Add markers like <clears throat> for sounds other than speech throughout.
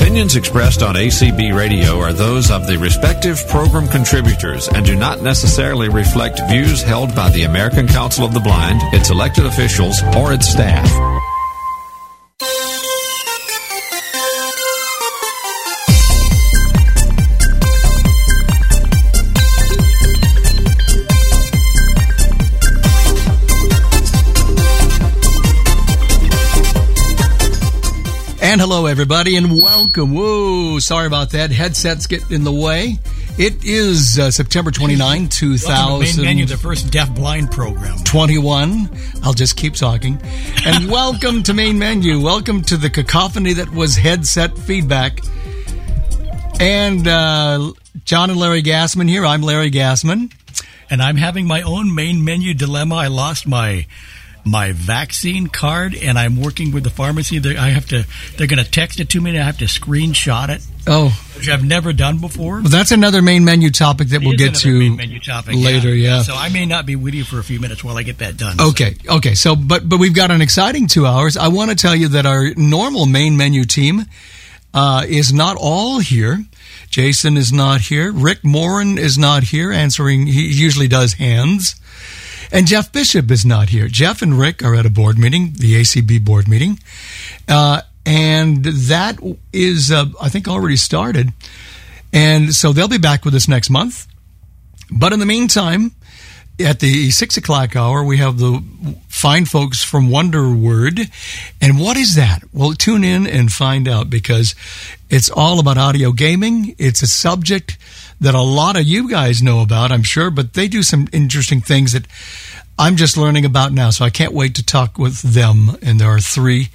Opinions expressed on ACB Radio are those of the respective program contributors and do not necessarily reflect views held by the American Council of the Blind, its elected officials, or its staff. Everybody, and welcome. Whoa, sorry about that. Headsets get in the way. It is uh, September 29, 2000. Main menu, the first deaf blind program. 21. I'll just keep talking. And <laughs> welcome to Main Menu. Welcome to the cacophony that was headset feedback. And uh, John and Larry Gassman here. I'm Larry Gassman. And I'm having my own main menu dilemma. I lost my my vaccine card, and I'm working with the pharmacy. They're, I have to. They're going to text it to me, and I have to screenshot it. Oh, which I've never done before. Well, that's another main menu topic that It we'll get to main menu topic, later. Yeah. So I may not be with you for a few minutes while I get that done. Okay, okay. So, but but we've got an exciting two hours. I want to tell you that our normal main menu team uh, is not all here. Jason is not here. Rick Morin is not here, answering. He usually does hands. And Jeff Bishop is not here. Jeff and Rick are at a board meeting, the ACB board meeting, uh, and that is, uh, I think, already started. And so they'll be back with us next month. But in the meantime, at the six o'clock hour, we have the fine folks from Wonder Word. And what is that? Well, tune in and find out because it's all about audio gaming. It's a subject that a lot of you guys know about, I'm sure, but they do some interesting things that I'm just learning about now. So I can't wait to talk with them. And there are three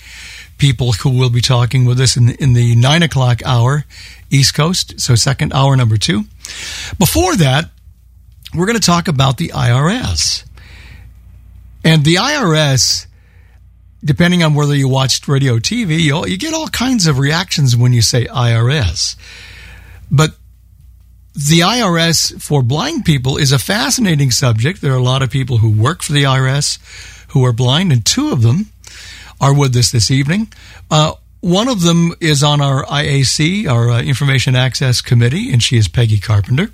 people who will be talking with us in the, in the nine o'clock hour, East Coast. So second hour number two. Before that, we're going to talk about the IRS. And the IRS, depending on whether you watched radio TV, you, you get all kinds of reactions when you say IRS. But the IRS for blind people is a fascinating subject. There are a lot of people who work for the IRS who are blind, and two of them are with us this evening. Uh, one of them is on our IAC, our uh, Information Access Committee, and she is Peggy Carpenter.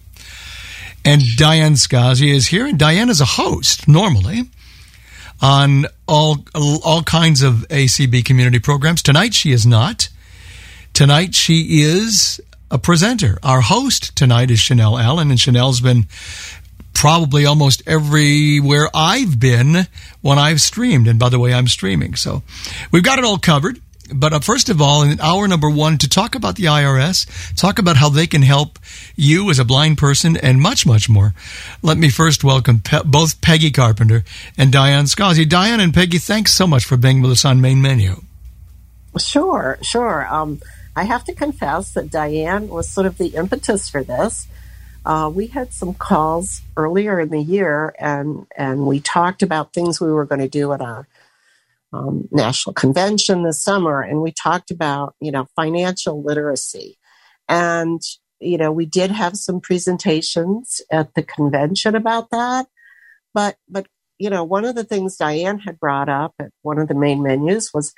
And Diane Scazi is here, and Diane is a host normally on all all kinds of ACB community programs. Tonight she is not. Tonight she is a presenter. Our host tonight is Chanel Allen, and Chanel's been probably almost everywhere I've been when I've streamed. And by the way, I'm streaming. So we've got it all covered. But uh, first of all, in hour number one, to talk about the IRS, talk about how they can help you as a blind person, and much, much more. Let me first welcome Pe- both Peggy Carpenter and Diane Scazi. Diane and Peggy, thanks so much for being with us on Main Menu. Sure, sure. Um, I have to confess that Diane was sort of the impetus for this. Uh, we had some calls earlier in the year, and and we talked about things we were going to do at our um, national convention this summer, and we talked about you know financial literacy, and you know we did have some presentations at the convention about that, but but you know one of the things Diane had brought up at one of the main menus was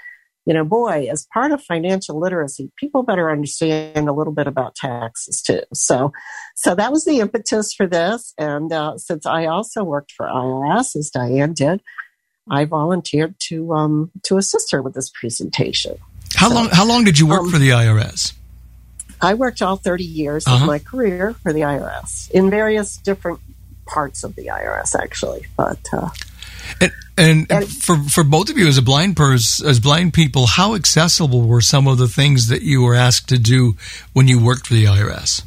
you know, boy, as part of financial literacy, people better understand a little bit about taxes too. So, so that was the impetus for this. And uh, since I also worked for IRS, as Diane did, I volunteered to um, to assist her with this presentation. How so, long? How long did you work um, for the IRS? I worked all thirty years uh-huh. of my career for the IRS in various different parts of the IRS, actually. But uh, and, and, and, for for both of you as a blind person, as blind people, how accessible were some of the things that you were asked to do when you worked for the IRS?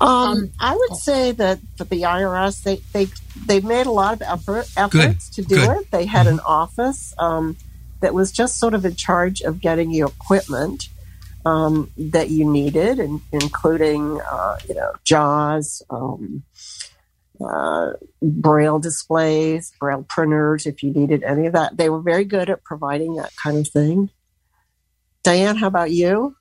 Um, I would say that for the IRS, they they they made a lot of effort efforts Good. to do Good. it. They had mm-hmm. an office. Um, that was just sort of in charge of getting you equipment um, that you needed, and, including uh, you know JAWS, um, uh, braille displays, braille printers, if you needed any of that. They were very good at providing that kind of thing. Diane, how about you?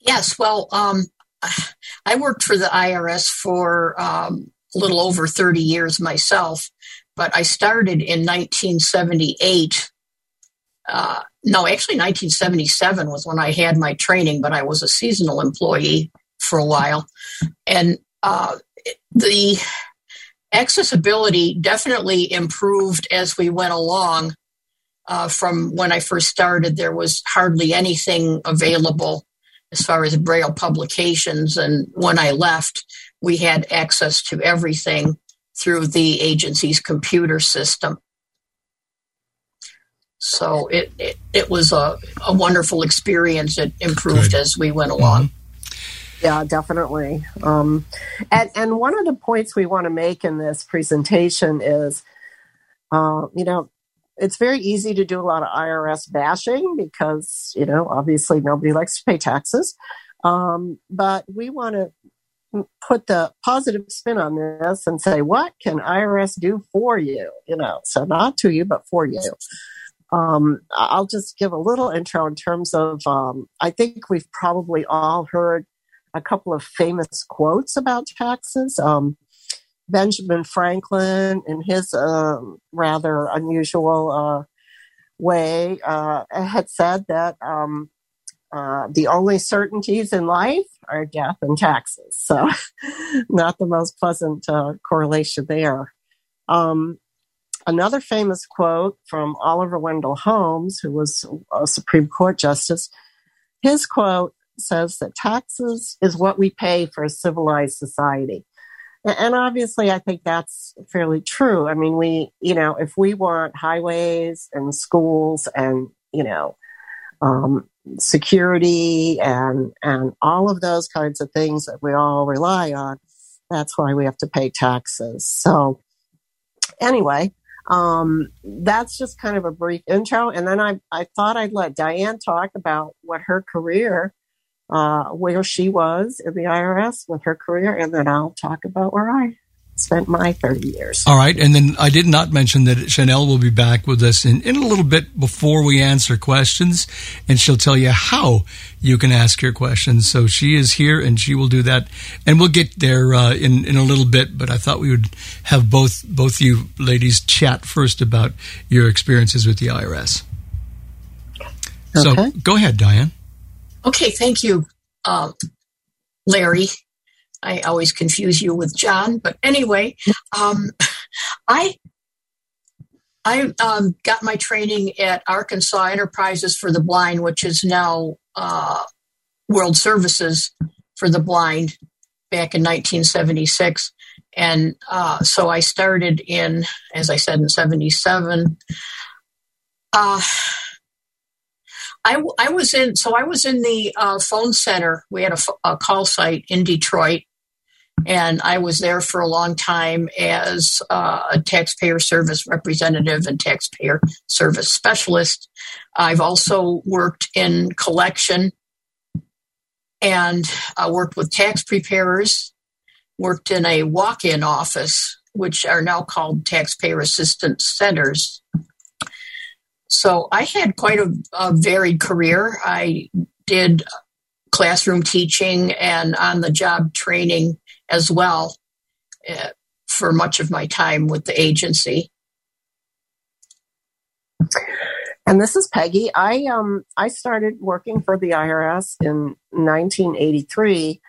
Yes, well, um, <sighs> I worked for the IRS for um, a little over 30 years myself, but I started in 1978. Uh, no, actually, 1977 was when I had my training, but I was a seasonal employee for a while. And uh, the accessibility definitely improved as we went along. Uh, from when I first started, there was hardly anything available as far as Braille publications. And when I left, we had access to everything through the agency's computer system. So it, it, it was a, a wonderful experience. It improved Good. as we went along. Mm-hmm. Yeah, definitely. Um, and and one of the points we want to make in this presentation is, uh, you know, it's very easy to do a lot of IRS bashing because you know obviously nobody <laughs> likes to pay taxes, um, but we want to put the positive spin on this and say what can IRS do for you? You know, so not to you but for you. Um, I'll just give a little intro in terms of um, I think we've probably all heard a couple of famous quotes about taxes. Um, Benjamin Franklin, in his uh, rather unusual uh, way, uh, had said that um, uh, the only certainties in life are death and taxes. So, <laughs> not the most pleasant uh, correlation there. Um, another famous quote from Oliver Wendell Holmes, who was a Supreme Court justice, his quote says that taxes is what we pay for a civilized society. And obviously, I think that's fairly true. I mean, we, you know, if we want highways and schools and, you know, um, security and, and all of those kinds of things that we all rely on, that's why we have to pay taxes. So anyway, um, that's just kind of a brief intro. And then I, I thought I'd let Diane talk about what her career uh, where she was in the IRS with her career, and then I'll talk about where I spent my 30 years. All right. And then I did not mention that Chanel will be back with us in, in a little bit before we answer questions, and she'll tell you how you can ask your questions. So she is here and she will do that. And we'll get there uh, in, in a little bit, but I thought we would have both, both you ladies chat first about your experiences with the IRS. Okay. So go ahead, Diane. Okay, thank you, uh, Larry. I always confuse you with John, but anyway, um, <laughs> I I um, got my training at Arkansas Enterprises for the Blind, which is now uh, World Services for the Blind, back in 1976. And uh, so I started in, as I said, in 77. Uh, I, I was in, so I was in the uh, phone center. We had a, call site in Detroit, and I was there for a long time as uh, a taxpayer service representative and taxpayer service specialist. I've also worked in collection and uh, worked with tax preparers, worked in a walk in office, which are now called taxpayer assistance centers. So I had quite a, a varied career. I did classroom teaching and on the job training as well uh, for much of my time with the agency. And this is Peggy. I um I started working for the IRS in 1983,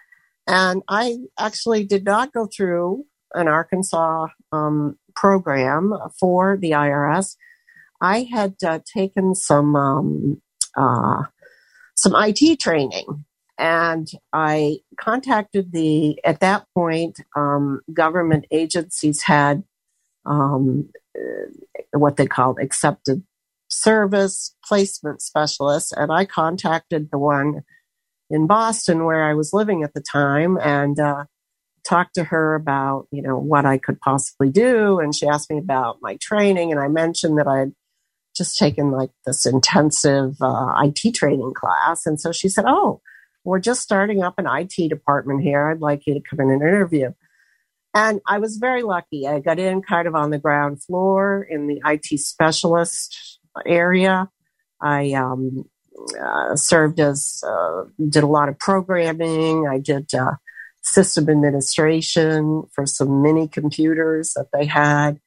and I actually did not go through an Arkansas um, program for the IRS. I had uh, taken some um, uh, some IT training, and I contacted the at that point um, government agencies had um, uh, what they called accepted service placement specialists, and I contacted the one in Boston where I was living at the time, and uh, talked to her about you know what I could possibly do, and she asked me about my training, and I mentioned that I had just taken like this intensive uh, IT training class. And so she said, Oh, we're just starting up an IT department here. I'd like you to come in and interview. And I was very lucky. I got in kind of on the ground floor in the IT specialist area. I um, uh, served as, uh, did a lot of programming. I did uh, system administration for some mini computers that they had,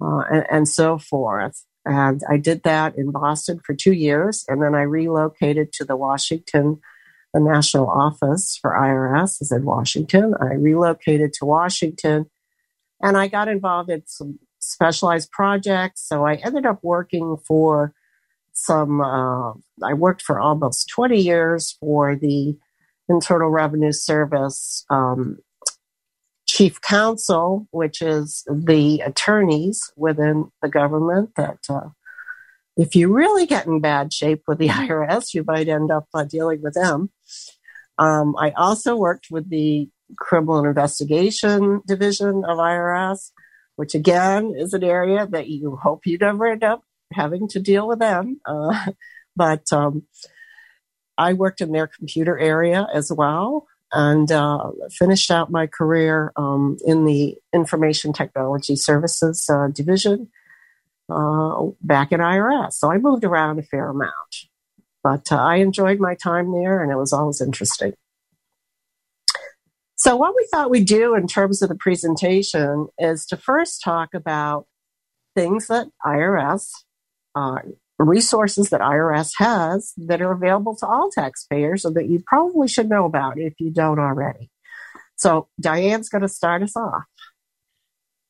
uh, and, and so forth. And I did that in Boston for two years. And then I relocated to the Washington, the national office for IRS is in Washington. I relocated to Washington and I got involved in some specialized projects. So I ended up working for some, uh, I worked for almost 20 years for the Internal Revenue Service um, chief counsel, which is the attorneys within the government that uh, if you really get in bad shape with the <laughs> IRS, you might end up uh, dealing with them. Um, I also worked with the Criminal Investigation Division of IRS, which again is an area that you hope you never end up having to deal with them. <laughs> Uh, but um, I worked in their computer area as well and uh, finished out my career um, in the Information Technology Services uh, Division uh, back in IRS. So I moved around a fair amount, but uh, I enjoyed my time there and it was always interesting. So, what we thought we'd do in terms of the presentation is to first talk about things that IRS uh, resources that IRS has that are available to all taxpayers and that you probably should know about if you don't already. So Diane's going to start us off.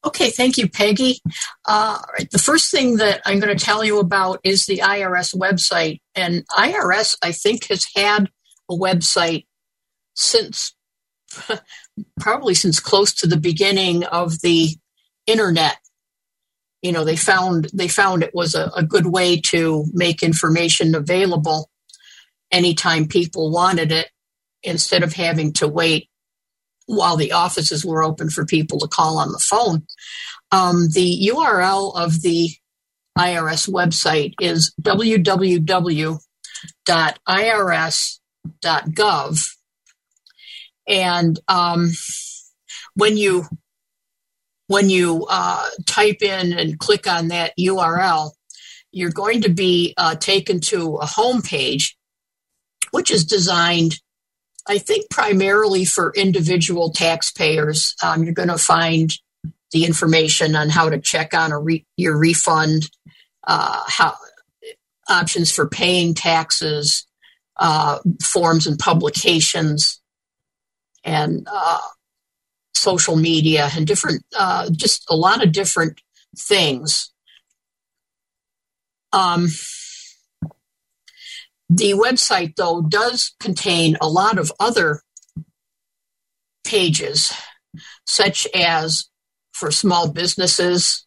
Okay, thank you, Peggy. Uh, the first thing that I'm going to tell you about is the IRS website. And IRS, I think, has had a website since <laughs> probably since close to the beginning of the internet you know they found they found it was a, a good way to make information available anytime people wanted it instead of having to wait while the offices were open for people to call on the phone. Um, the URL of the IRS website is www.irs.gov. And um, when you when you uh, type in and click on that URL, you're going to be uh, taken to a home page, which is designed, I think, primarily for individual taxpayers. Um, you're going to find the information on how to check on re- your refund, uh, how options for paying taxes, uh, forms and publications, and uh, social media and different, uh, just a lot of different things. Um, the website, though, does contain a lot of other pages, such as for small businesses,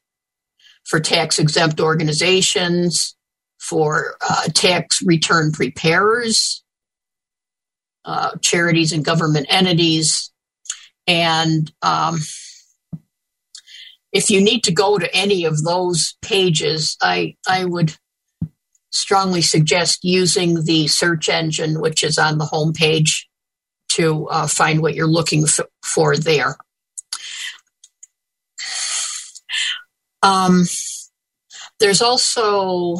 for tax exempt organizations, for uh, tax return preparers, uh, charities and government entities, and um, if you need to go to any of those pages, I, I would strongly suggest using the search engine, which is on the home page, to uh, find what you're looking for there. Um, there's also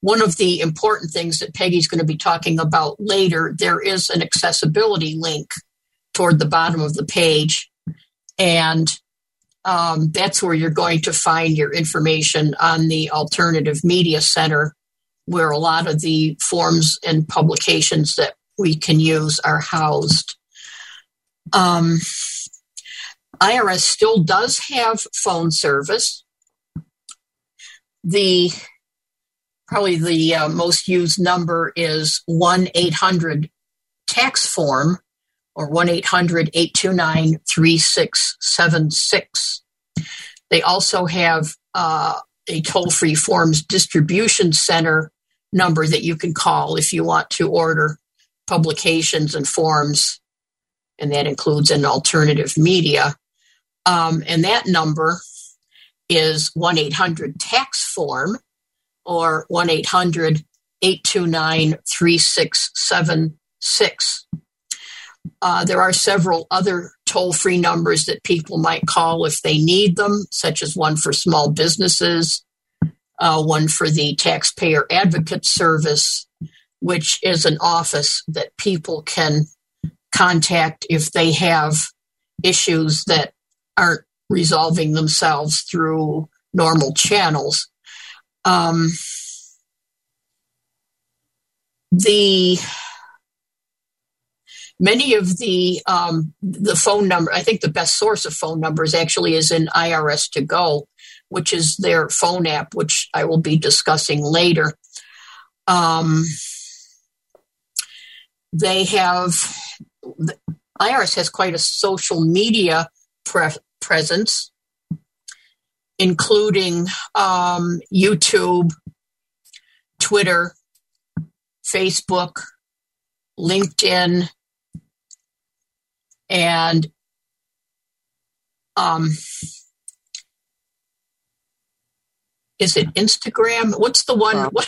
one of the important things that Peggy's going to be talking about later. There is an accessibility link toward the bottom of the page. And um, that's where you're going to find your information on the Alternative Media Center, where a lot of the forms and publications that we can use are housed. Um, IRS still does have phone service. The probably the uh, most used number is 1 800 tax form or 1 800 829 3676. They also have uh, a toll free forms distribution center number that you can call if you want to order publications and forms, and that includes an alternative media. Um, and that number is 1 800 tax form or 1 800 829 3676. Uh, there are several other toll free numbers that people might call if they need them, such as one for small businesses, uh, one for the Taxpayer Advocate Service, which is an office that people can contact if they have issues that aren't resolving themselves through normal channels. Um, the many of the um, the phone number i think the best source of phone numbers actually is in irs to go which is their phone app which i will be discussing later. Um, they have irs has quite a social media pre- presence including um, youtube twitter facebook linkedin and um, is it Instagram? What's the one? <laughs>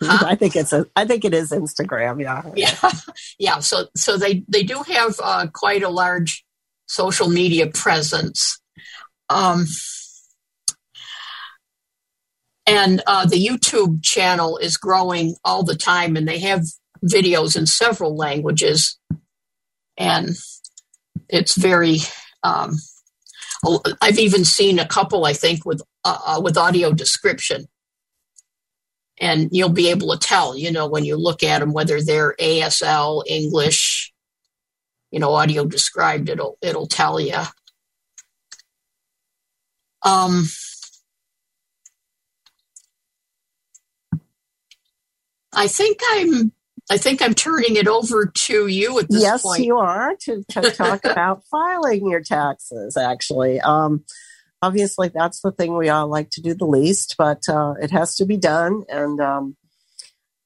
Huh? I think it's a. I think it is Instagram. Yeah. Yeah. <laughs> Yeah. So so they they do have uh, quite a large social media presence. Um, and uh, the YouTube channel is growing all the time, and they have videos in several languages. And it's very. Um, I've even seen a couple, I think, with uh, uh, with audio description, and you'll be able to tell, you know, when you look at them whether they're ASL, English, you know, audio described. It'll it'll tell you. Um, I think I'm I think I'm turning it over to you at this yes, point. Yes, you are to, to talk <laughs> about filing your taxes, actually. Um, obviously, that's the thing we all like to do the least, but uh, it has to be done. And, um,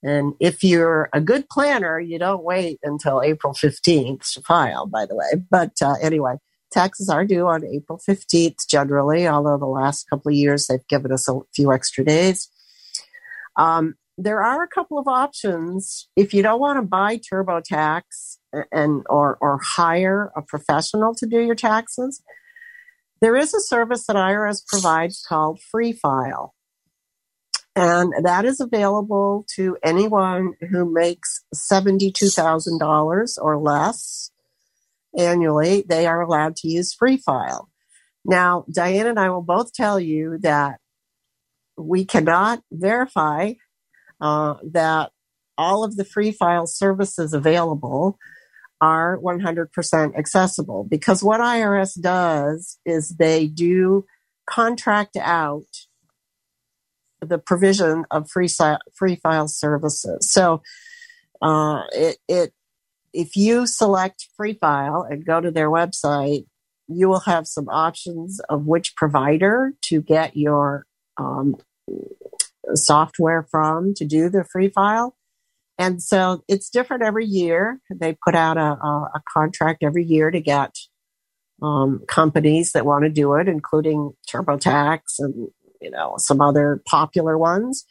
and if you're a good planner, you don't wait until April 15th to file, by the way. But uh, anyway, taxes are due on April 15th generally, although the last couple of years they've given us a few extra days. Um, there are a couple of options if you don't want to buy TurboTax and or or hire a professional to do your taxes. There is a service that IRS provides called Free File. And that is available to anyone who makes $72,000 or less annually. They are allowed to use Free File. Now, Diane and I will both tell you that we cannot verify uh, that all of the free file services available are 100% accessible because what IRS does is they do contract out the provision of free free file services. So uh, it it if you select free file and go to their website, you will have some options of which provider to get your um, software from to do the free file. And so it's different every year. They put out a, a, a contract every year to get um, companies that want to do it, including TurboTax and you know some other popular ones.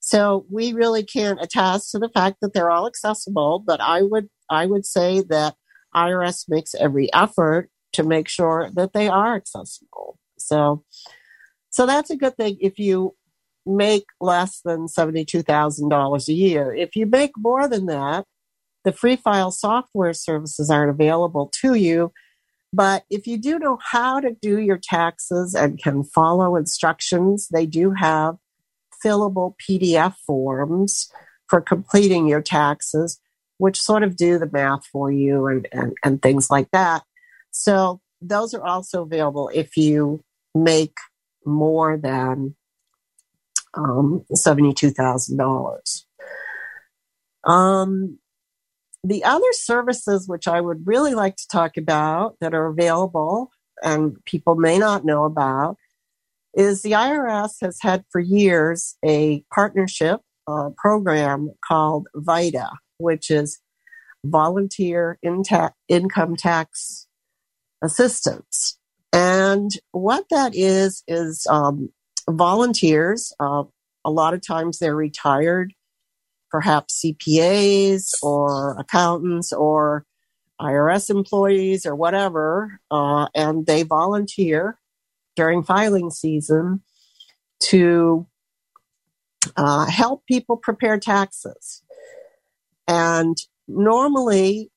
So we really can't attest to the fact that they're all accessible, but I would I would say that IRS makes every effort to make sure that they are accessible. So so that's a good thing if you make less than $72,000 a year. If you make more than that, the free file software services aren't available to you. But if you do know how to do your taxes and can follow instructions, they do have fillable PDF forms for completing your taxes, which sort of do the math for you and, and, and things like that. So those are also available if you make more than um, $72,000. Um, the other services which I would really like to talk about that are available and people may not know about is the IRS has had for years a partnership uh, program called VITA, which is Volunteer Income Tax Assistance. And what that is, is um, volunteers. Uh, a lot of times they're retired, perhaps CPAs or accountants or IRS employees or whatever, uh, and they volunteer during filing season to uh, help people prepare taxes. And normally,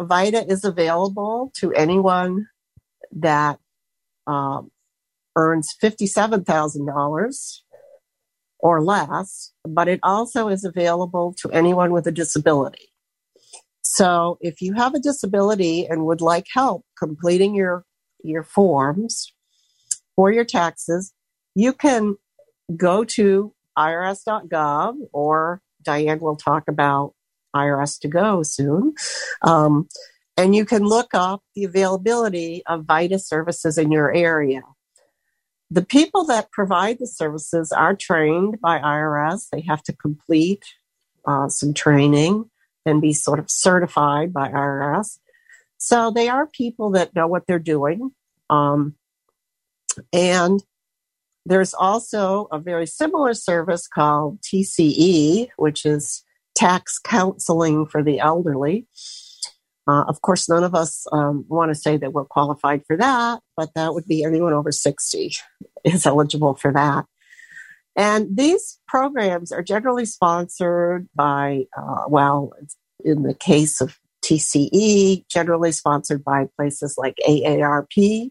VITA is available to anyone that um, earns $57,000 or less, but it also is available to anyone with a disability. So if you have a disability and would like help completing your, your forms for your taxes, you can go to irs.gov or Diane will talk about IRS to go soon. Um, and you can look up the availability of VITA services in your area. The people that provide the services are trained by IRS. They have to complete uh, some training and be sort of certified by IRS. So they are people that know what they're doing. Um, and there's also a very similar service called TCE, which is tax counseling for the elderly. Uh, of course, none of us um, want to say that we're qualified for that, but that would be anyone over 60 is eligible for that. And these programs are generally sponsored by, uh, well, in the case of TCE, generally sponsored by places like AARP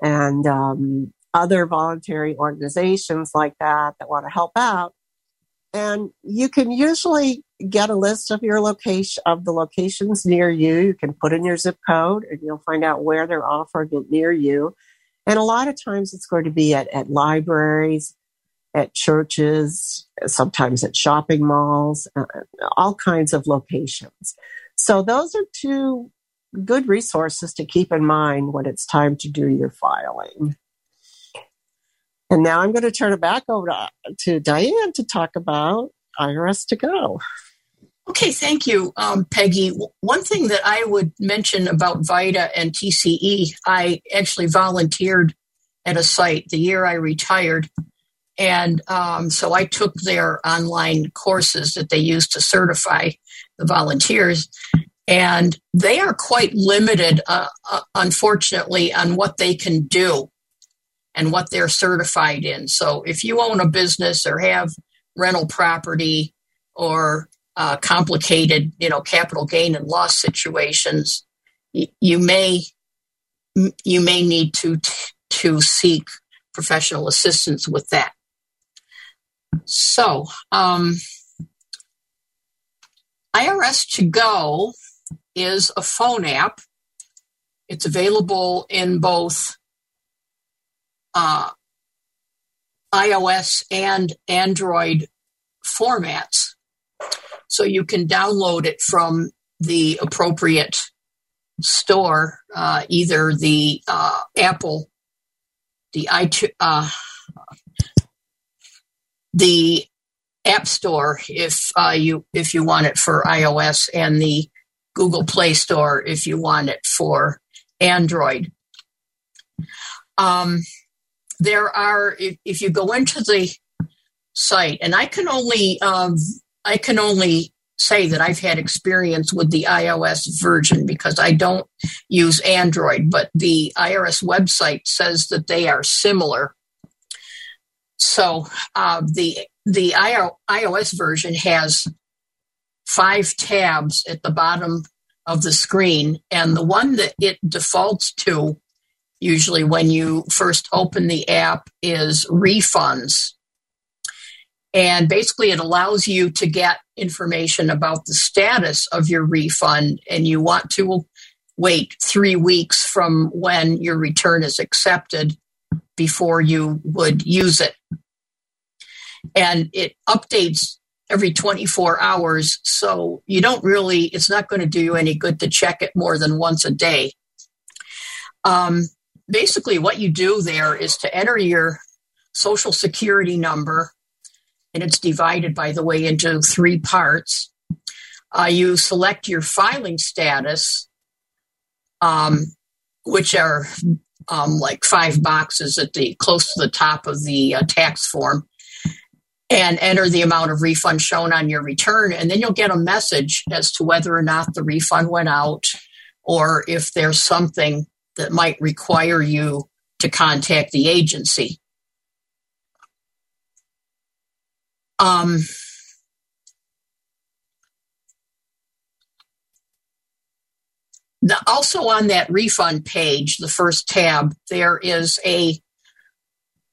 and um, other voluntary organizations like that that want to help out. And you can usually get a list of your location of the locations near you. You can put in your zip code and you'll find out where they're offering it near you. And a lot of times it's going to be at, at libraries, at churches, sometimes at shopping malls, uh, all kinds of locations. So those are two good resources to keep in mind when it's time to do your filing. And now I'm going to turn it back over to, to Diane to talk about IRS to go. Okay, thank you, um, Peggy. One thing that I would mention about VITA and TCE, I actually volunteered at a site the year I retired. And um, so I took their online courses that they use to certify the volunteers. And they are quite limited, uh, uh, unfortunately, on what they can do and what they're certified in. So if you own a business or have rental property or uh, complicated, you know, capital gain and loss situations, y- you may you may need to t- to seek professional assistance with that. So, um, IRS to go is a phone app. It's available in both uh, iOS and Android formats. So you can download it from the appropriate store, uh, either the uh, Apple, the iTunes, uh, the App Store if uh, you if you want it for iOS, and the Google Play Store if you want it for Android. Um, there are if, if you go into the site, and I can only um, I can only say that I've had experience with the iOS version because I don't use Android, but the IRS website says that they are similar. So uh, the the iOS version has five tabs at the bottom of the screen, and the one that it defaults to usually when you first open the app is refunds. And basically, it allows you to get information about the status of your refund, and you want to wait three weeks from when your return is accepted before you would use it. And it updates every 24 hours, so you don't really, it's not going to do you any good to check it more than once a day. Um, basically what you do there is to enter your social security number, and it's divided, by the way, into three parts. Uh, you select your filing status, um, which are um, like five boxes at the close to the top of the uh, tax form and enter the amount of refund shown on your return. And then you'll get a message as to whether or not the refund went out or if there's something that might require you to contact the agency. Um, also on that refund page, the first tab, there is a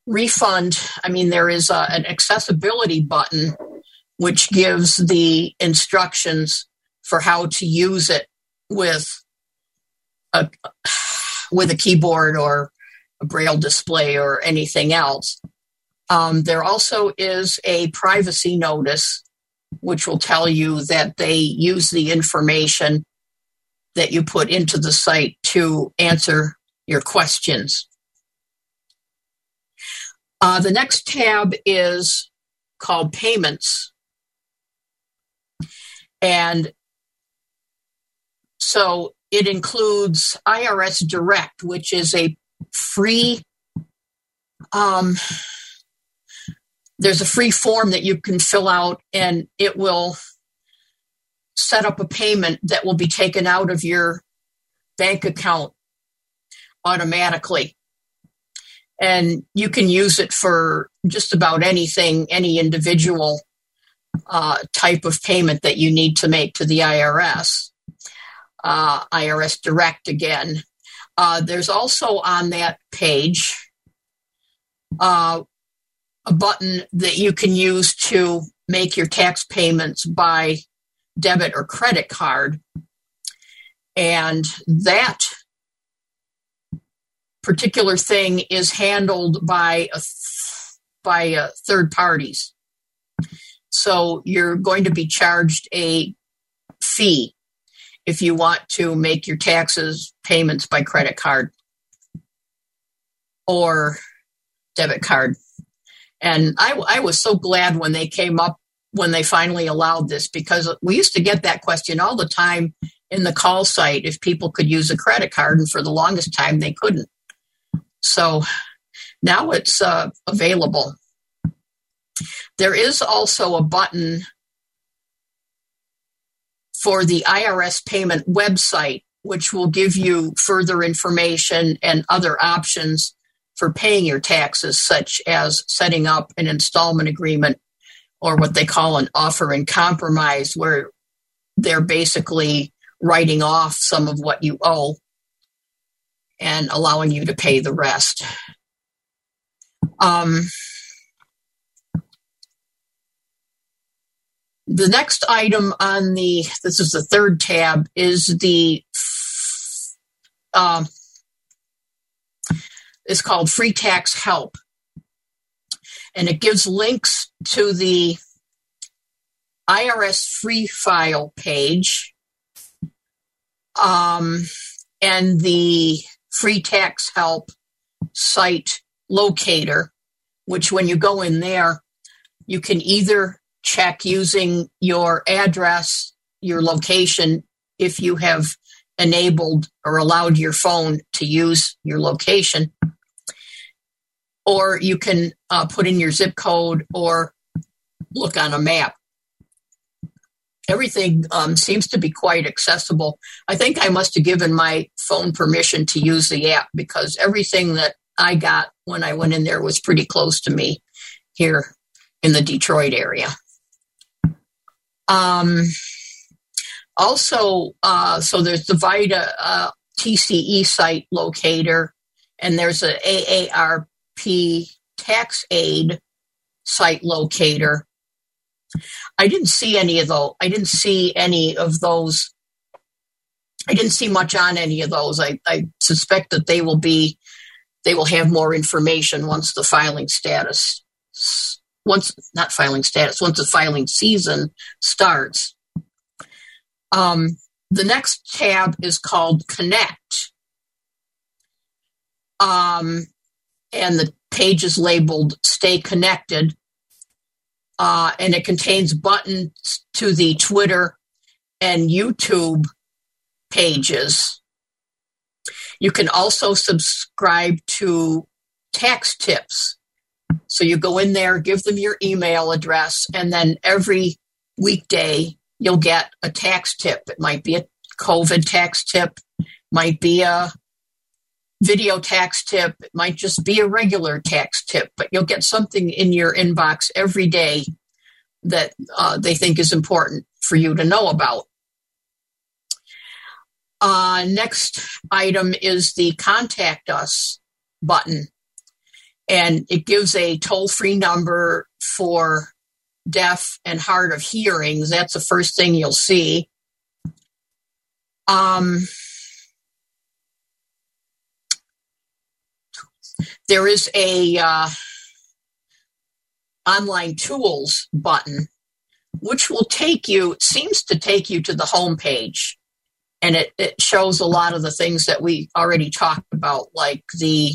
refund. I mean, there is a, an accessibility button which gives the instructions for how to use it with a with a keyboard or a braille display or anything else. Um, there also is a privacy notice, which will tell you that they use the information that you put into the site to answer your questions. Uh, the next tab is called Payments. And so it includes IRS Direct, which is a free um, there's a free form that you can fill out and it will set up a payment that will be taken out of your bank account automatically. And you can use it for just about anything, any individual uh, type of payment that you need to make to the IRS. Uh, IRS Direct again. Uh, there's also on that page uh, a button that you can use to make your tax payments by debit or credit card. And that particular thing is handled by a, by uh, third parties. So you're going to be charged a fee if you want to make your taxes payments by credit card or debit card. And I, I was so glad when they came up, when they finally allowed this, because we used to get that question all the time in the call site if people could use a credit card, and for the longest time they couldn't. So now it's uh, available. There is also a button for the IRS payment website, which will give you further information and other options for paying your taxes, such as setting up an installment agreement or what they call an offer in compromise, where they're basically writing off some of what you owe and allowing you to pay the rest. Um, the next item on the this is the third tab is the um, is called Free Tax Help. And it gives links to the IRS free file page um, and the Free Tax Help site locator, which when you go in there, you can either check using your address, your location, if you have enabled or allowed your phone to use your location or you can uh, put in your zip code or look on a map. Everything um, seems to be quite accessible. I think I must have given my phone permission to use the app because everything that I got when I went in there was pretty close to me here in the Detroit area. Um, also, uh, so there's the VITA uh, TCE site locator, and there's a AARP Tax-Aide site locator. I didn't see any of those. I didn't see any of those. I didn't see much on any of those. I, I suspect that they will be, they will have more information once the filing status, once not filing status, once the filing season starts. Um, the next tab is called Connect. Um, and the page is labeled Stay Connected. Uh, and it contains buttons to the Twitter and YouTube pages. You can also subscribe to tax tips. So you go in there, give them your email address, and then every weekday you'll get a tax tip. It might be a COVID tax tip, might be a video tax tip, it might just be a regular tax tip, but you'll get something in your inbox every day that uh, they think is important for you to know about. Uh, next item is the contact us button. And it gives a toll free number for deaf and hard of hearings. That's the first thing you'll see. Um, there is a uh, online tools button, which will take you, seems to take you to the home page. And it, it shows a lot of the things that we already talked about, like the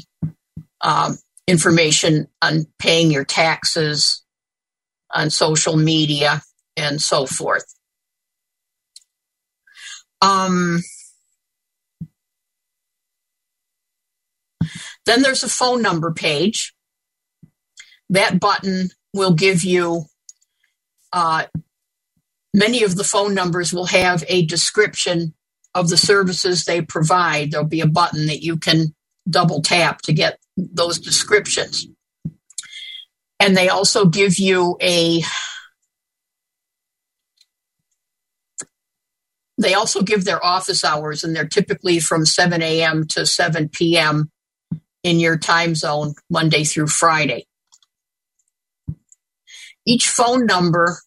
um, information on paying your taxes on social media and so forth. Um, then there's a phone number page. That button will give you uh, many of the phone numbers will have a description of the services they provide. There'll be a button that you can double tap to get those descriptions. And they also give you a they also give their office hours and they're typically from 7 a.m. to 7 p.m. in your time zone, Monday through Friday. Each phone number,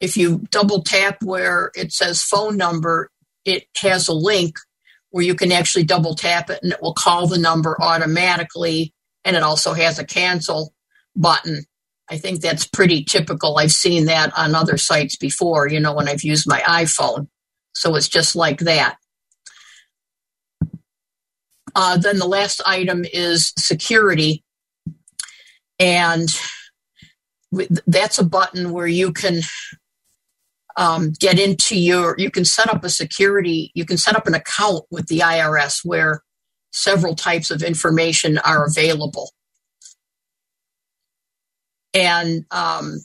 if you double tap where it says phone number, it has a link where you can actually double tap it and it will call the number automatically. And it also has a cancel button. I think that's pretty typical. I've seen that on other sites before, you know, when I've used my iPhone. So it's just like that. Uh, then the last item is security. And that's a button where you can um, get into your, you can set up a security, you can set up an account with the IRS where several types of information are available. And um,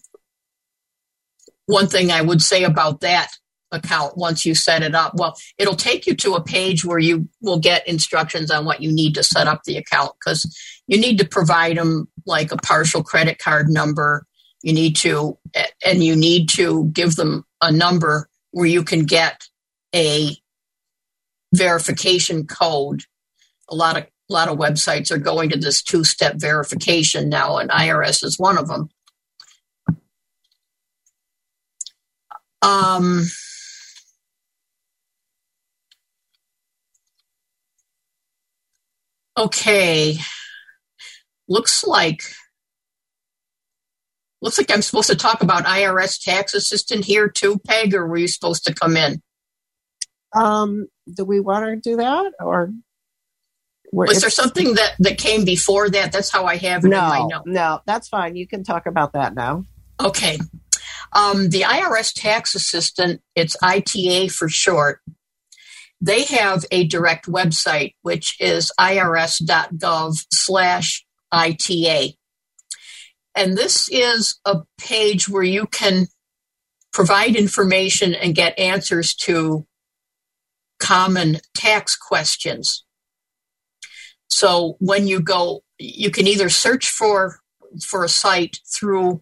one thing I would say about that account once you set it up, well, it'll take you to a page where you will get instructions on what you need to set up the account because you need to provide them like a partial credit card number. You need to, and you need to give them a number where you can get a verification code. A lot of a lot of websites are going to this two-step verification now, and IRS is one of them. Um, okay, looks like looks like I'm supposed to talk about IRS tax assistant here too, Peg, or were you supposed to come in? Um, do we want to do that or? Was there something that, that came before that? That's how I have it no, in my note. No, that's fine. You can talk about that now. Okay. Um, the IRS tax assistant, it's ITA for short. They have a direct website, which is irs.gov slash ITA. And this is a page where you can provide information and get answers to common tax questions. So when you go, you can either search for for a site through.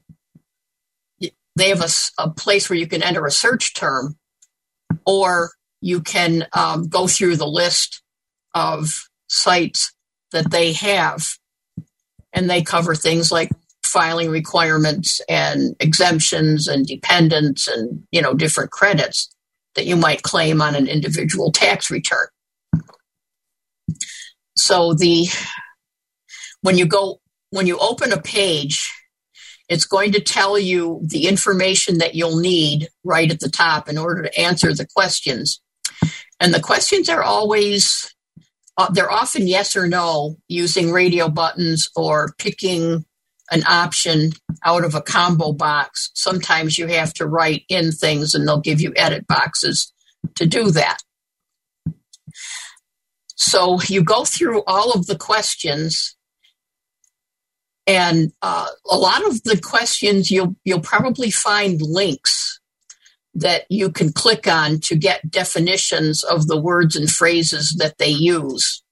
They have a, a place where you can enter a search term, or you can um, go through the list of sites that they have, and they cover things like filing requirements and exemptions and dependents and you know different credits that you might claim on an individual tax return. So the when you go when you open a page, it's going to tell you the information that you'll need right at the top in order to answer the questions. And the questions are always uh, they're often yes or no using radio buttons or picking an option out of a combo box. Sometimes you have to write in things and they'll give you edit boxes to do that. So you go through all of the questions, and uh, a lot of the questions you'll you'll probably find links that you can click on to get definitions of the words and phrases that they use.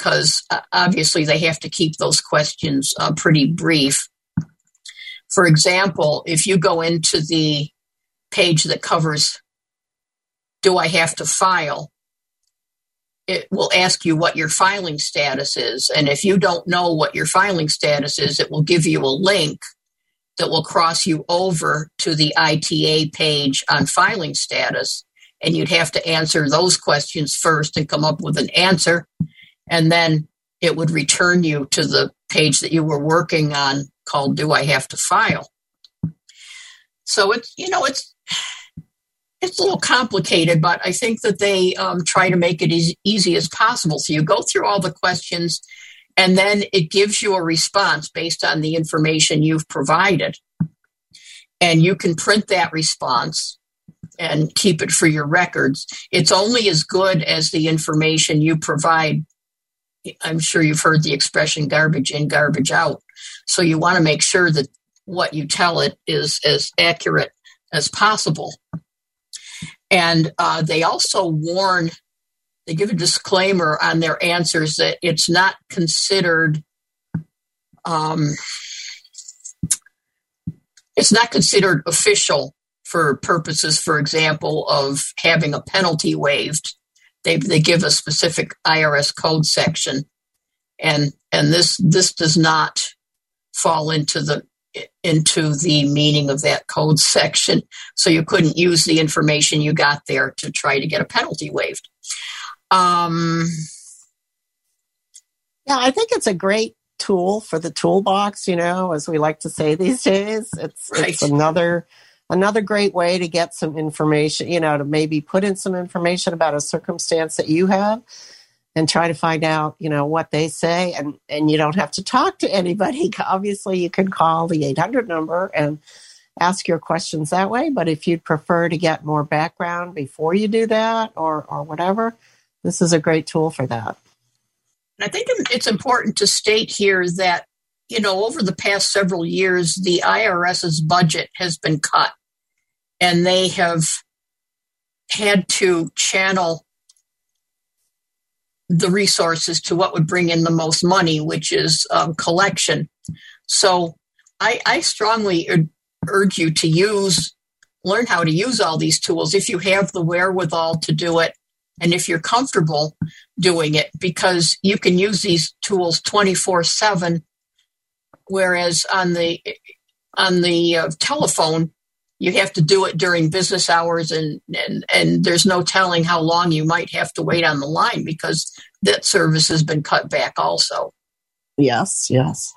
Because uh, obviously they have to keep those questions uh, pretty brief. For example, if you go into the page that covers do I have to file? It will ask you what your filing status is. And if you don't know what your filing status is, it will give you a link that will cross you over to the ITA page on filing status. And you'd have to answer those questions first and come up with an answer. And then it would return you to the page that you were working on called Do I Have to File? So it's, you know, it's, it's a little complicated, but I think that they um, try to make it as easy as possible. So you go through all the questions, and then it gives you a response based on the information you've provided. And you can print that response and keep it for your records. It's only as good as the information you provide. I'm sure you've heard the expression garbage in, garbage out. So you want to make sure that what you tell it is as accurate as possible. And uh, they also warn, they give a disclaimer on their answers that it's not considered. Um, it's not considered official for purposes, for example, of having a penalty waived. They, they give a specific IRS code section, and and this this does not fall into the into the meaning of that code section. So you couldn't use the information you got there to try to get a penalty waived. Um, yeah, I think it's a great tool for the toolbox, you know, as we like to say these days. It's, right. it's another another great way to get some information, you know, to maybe put in some information about a circumstance that you have and try to find out, you know, what they say. And, and you don't have to talk to anybody. <laughs> Obviously, you can call the 800 number and ask your questions that way. But if you'd prefer to get more background before you do that or, or whatever, this is a great tool for that. I think it's important to state here that, you know, over the past several years, the IRS's budget has been cut and they have had to channel the resources to what would bring in the most money, which is um, collection. So I, I strongly urge you to use, learn how to use all these tools if you have the wherewithal to do it and if you're comfortable doing it, because you can use these tools 24 7. Whereas on the on the uh, telephone, you have to do it during business hours and, and and there's no telling how long you might have to wait on the line because that service has been cut back also. Yes yes.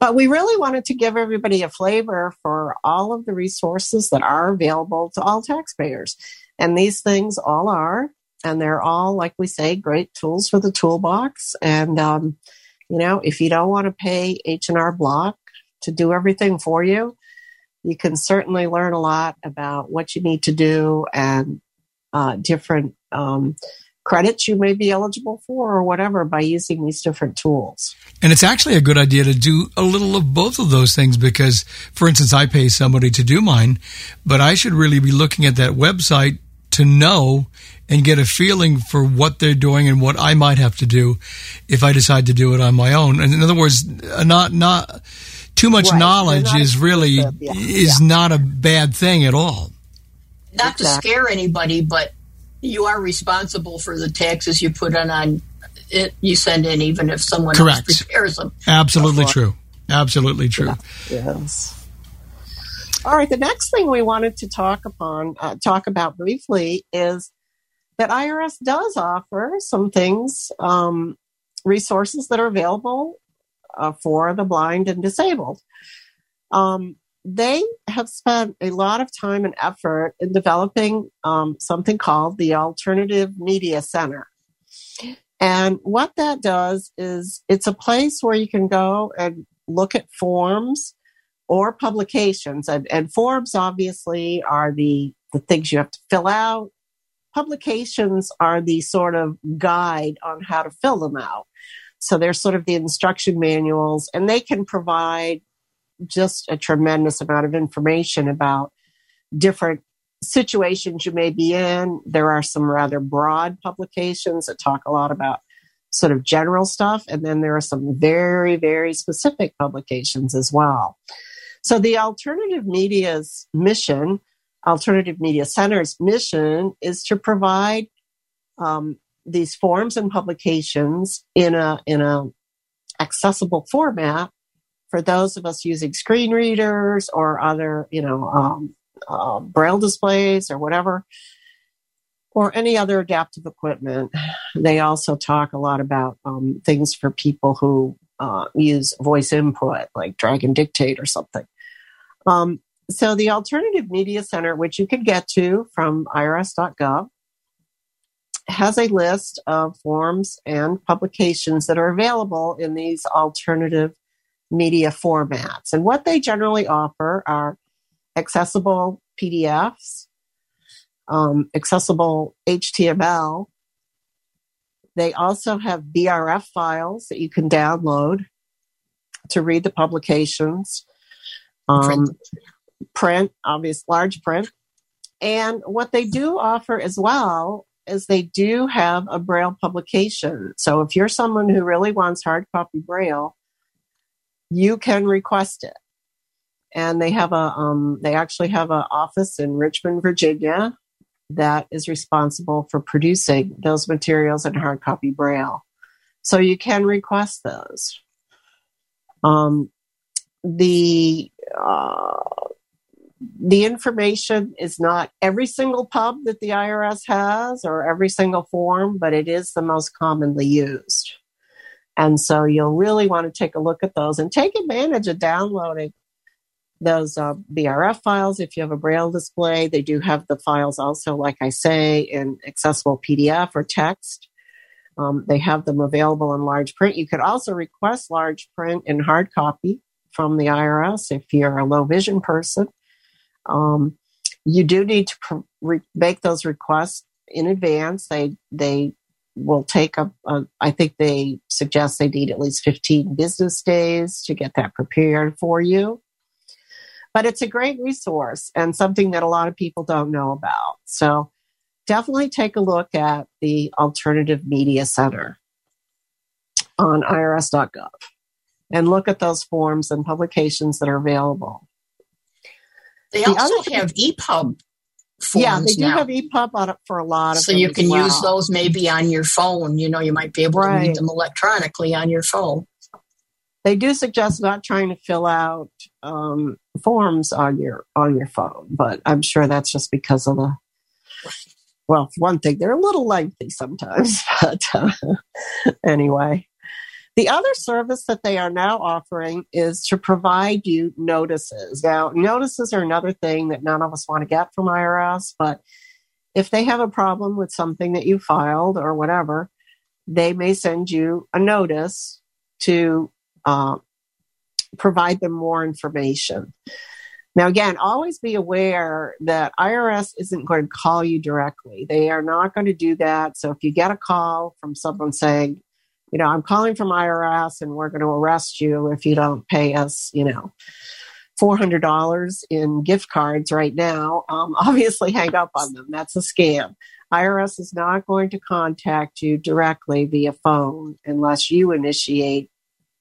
But we really wanted to give everybody a flavor for all of the resources that are available to all taxpayers. And these things all are and they're all like we say great tools for the toolbox. And um, you know if you don't want to pay H&R Block to do everything for you you can certainly learn a lot about what you need to do and uh, different um, credits you may be eligible for or whatever by using these different tools. And it's actually a good idea to do a little of both of those things because, for instance, I pay somebody to do mine, but I should really be looking at that website to know and get a feeling for what they're doing and what I might have to do if I decide to do it on my own. And in other words, not, not, too much right. knowledge is really yeah. is yeah. not a bad thing at all. Not exactly. to scare anybody, but you are responsible for the taxes you put on on it. You send in, even if someone Correct. else prepares them. Absolutely true. Absolutely true. Yeah. Yes. All right. The next thing we wanted to talk upon, uh, talk about briefly, is that IRS does offer some things, um, resources that are available uh, for the blind and disabled. Um, they have spent a lot of time and effort in developing um, something called the Alternative Media Center. And what that does is it's a place where you can go and look at forms or publications. And, and forms obviously are the, the things you have to fill out publications are the sort of guide on how to fill them out. So they're sort of the instruction manuals, and they can provide just a tremendous amount of information about different situations you may be in. There are some rather broad publications that talk a lot about sort of general stuff, and then there are some very, very specific publications as well. So the alternative media's mission, alternative media center's mission, is to provide um, these forms and publications in a in a accessible format for those of us using screen readers or other, you know, um, uh, braille displays or whatever, or any other adaptive equipment. They also talk a lot about um, things for people who uh, use voice input, like Dragon Dictate or something. Um, so the Alternative Media Center, which you can get to from irs.gov, has a list of forms and publications that are available in these alternative media formats. And what they generally offer are accessible PDFs, um, accessible HTML. They also have BRF files that you can download to read the publications. Um, print. print, obvious large print. And what they do offer as well is they do have a Braille publication. So if you're someone who really wants hard copy Braille, you can request it. And they have a, um, they actually have an office in Richmond, Virginia that is responsible for producing those materials in hard copy braille. So you can request those. Um, the uh, the information is not every single pub that the IRS has or every single form, but it is the most commonly used. And so you'll really want to take a look at those and take advantage of downloading those uh, BRF files. If you have a Braille display, they do have the files also, like I say, in accessible PDF or text. Um, they have them available in large print. You could also request large print in hard copy from the IRS if you're a low vision person. Um, you do need to make those requests in advance. They they will take a, a, I think they suggest they need at least 15 business days to get that prepared for you. But it's a great resource and something that a lot of people don't know about. So definitely take a look at the Alternative Media Center on irs.gov and look at those forms and publications that are available. They the also have EPUB forms. yeah, they do now. have EPUB on it for a lot of. So you can well. use those maybe on your phone. You know, you might be able right. to read them electronically on your phone. They do suggest not trying to fill out um, forms on your on your phone, but I'm sure that's just because of the. Well, one thing, they're a little lengthy sometimes, <laughs> but uh, anyway. The other service that they are now offering is to provide you notices. Now, notices are another thing that none of us want to get from IRS, but if they have a problem with something that you filed or whatever, they may send you a notice to uh, provide them more information. Now, again, always be aware that IRS isn't going to call you directly. They are not going to do that. So if you get a call from someone saying, you know, I'm calling from IRS and we're going to arrest you if you don't pay us, you know, $400 in gift cards right now, um, <laughs> obviously hang up on them. That's a scam. IRS is not going to contact you directly via phone unless you initiate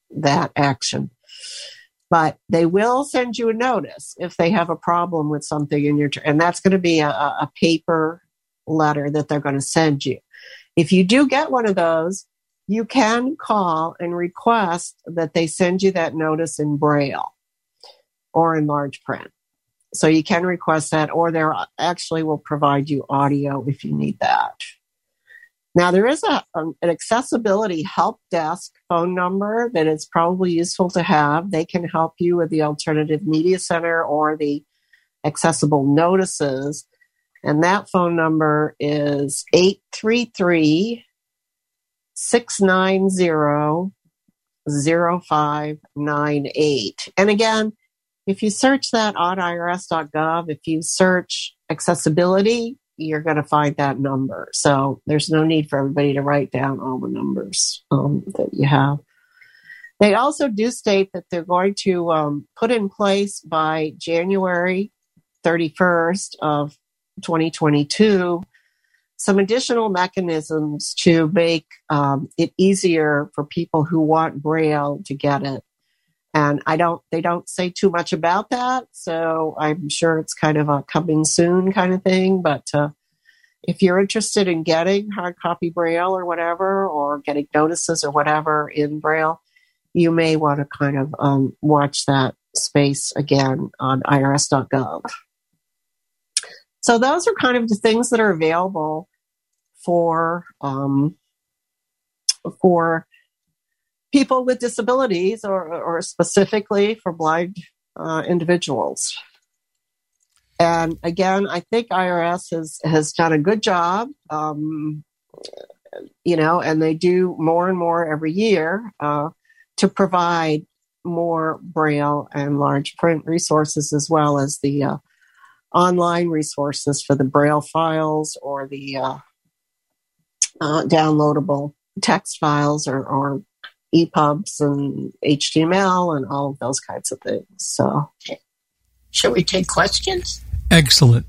that action. But they will send you a notice if they have a problem with something in your, and that's going to be a, a paper letter that they're going to send you. If you do get one of those, you can call and request that they send you that notice in braille or in large print. So you can request that, or they actually will provide you audio if you need that. Now there is a, um, an accessibility help desk phone number that is probably useful to have. They can help you with the Alternative Media Center or the accessible notices. And that phone number is 833 690 0598. And again, if you search that on irs.gov, if you search accessibility, you're going to find that number. So there's no need for everybody to write down all the numbers um, that you have. They also do state that they're going to um, put in place by January 31st of 2022 some additional mechanisms to make um, it easier for people who want Braille to get it. And I don't, they don't say too much about that. So I'm sure it's kind of a coming soon kind of thing. But uh, if you're interested in getting hard copy Braille or whatever, or getting notices or whatever in Braille, you may want to kind of um, watch that space again on irs.gov. So those are kind of the things that are available for um, for people with disabilities or, or specifically for blind uh, individuals. And again, I think IRS has, has done a good job, um, you know, and they do more and more every year uh, to provide more Braille and large print resources as well as the uh, online resources for the Braille files or the uh, downloadable text files or, or EPUBs and HTML and all of those kinds of things. So, shall we take questions? Excellent.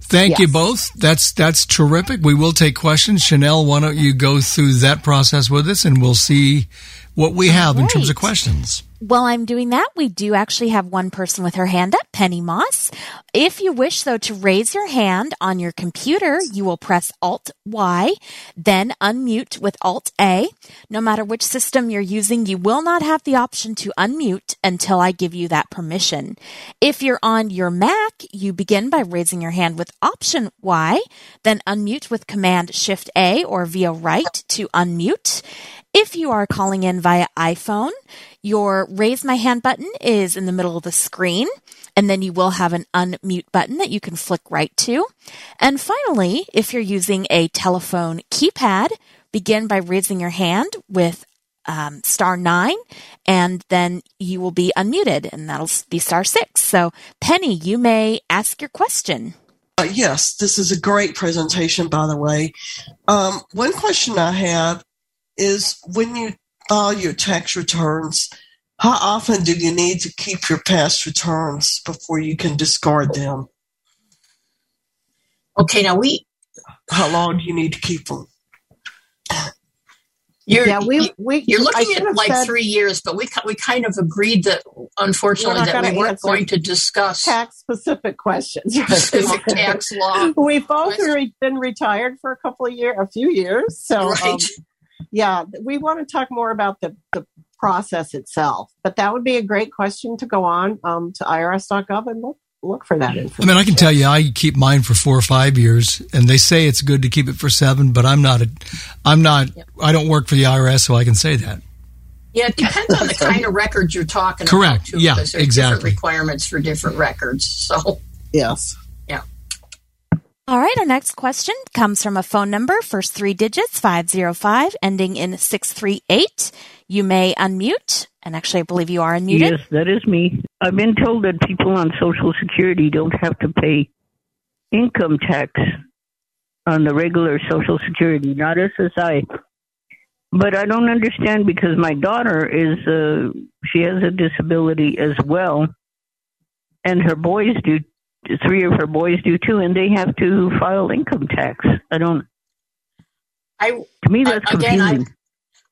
Thank Yes. you both. That's that's terrific. We will take questions. Chanel, why don't you go through that process with us, and we'll see what we have in terms of Right. questions. While I'm doing that, we do actually have one person with her hand up, Penny Moss. If you wish, though, to raise your hand on your computer, you will press Alt Y, then unmute with Alt A. No matter which system you're using, you will not have the option to unmute until I give you that permission. If you're on your Mac, you begin by raising your hand with Option Y, then unmute with Command Shift A or via right to unmute. If you are calling in via iPhone, your raise my hand button is in the middle of the screen, and then you will have an unmute button that you can flick right to. And finally, if you're using a telephone keypad, begin by raising your hand with um, star nine, and then you will be unmuted, and that'll be star six. So, Penny, you may ask your question. Uh, yes, this is a great presentation, by the way. Um, one question I have is when you file your tax returns, how often do you need to keep your past returns before you can discard them? Okay, now we How long do you need to keep them? you're yeah, we, we you're looking at like said three years, but we we kind of agreed that unfortunately We're that we weren't going to discuss tax specific questions. specific <laughs> tax law. We've both re- been retired for a couple of years, a few years. So, Right. um, yeah, we want to talk more about the, the process itself. But that would be a great question to go on um, to irs.gov and look, look for that I mean, I can tell you, I keep mine for four or five years, and they say it's good to keep it for seven. But I'm not a, I'm not, I don't work for the IRS, so I can say that. Yeah, it depends on the <laughs> kind of records you're talking Correct. about. Too, Yeah, there's exactly. Different requirements for different records. So Yes. All right, our next question comes from a phone number, first three digits, 505, ending in 638. You may unmute, and actually, I believe you are unmuted. Yes, that is me. I've been told that people on Social Security don't have to pay income tax on the regular Social Security, not SSI. But I don't understand because my daughter is, uh, she has a disability as well, and her boys do, three of her boys do too, and they have to file income tax. I don't, I to me, that's again, I- confusing.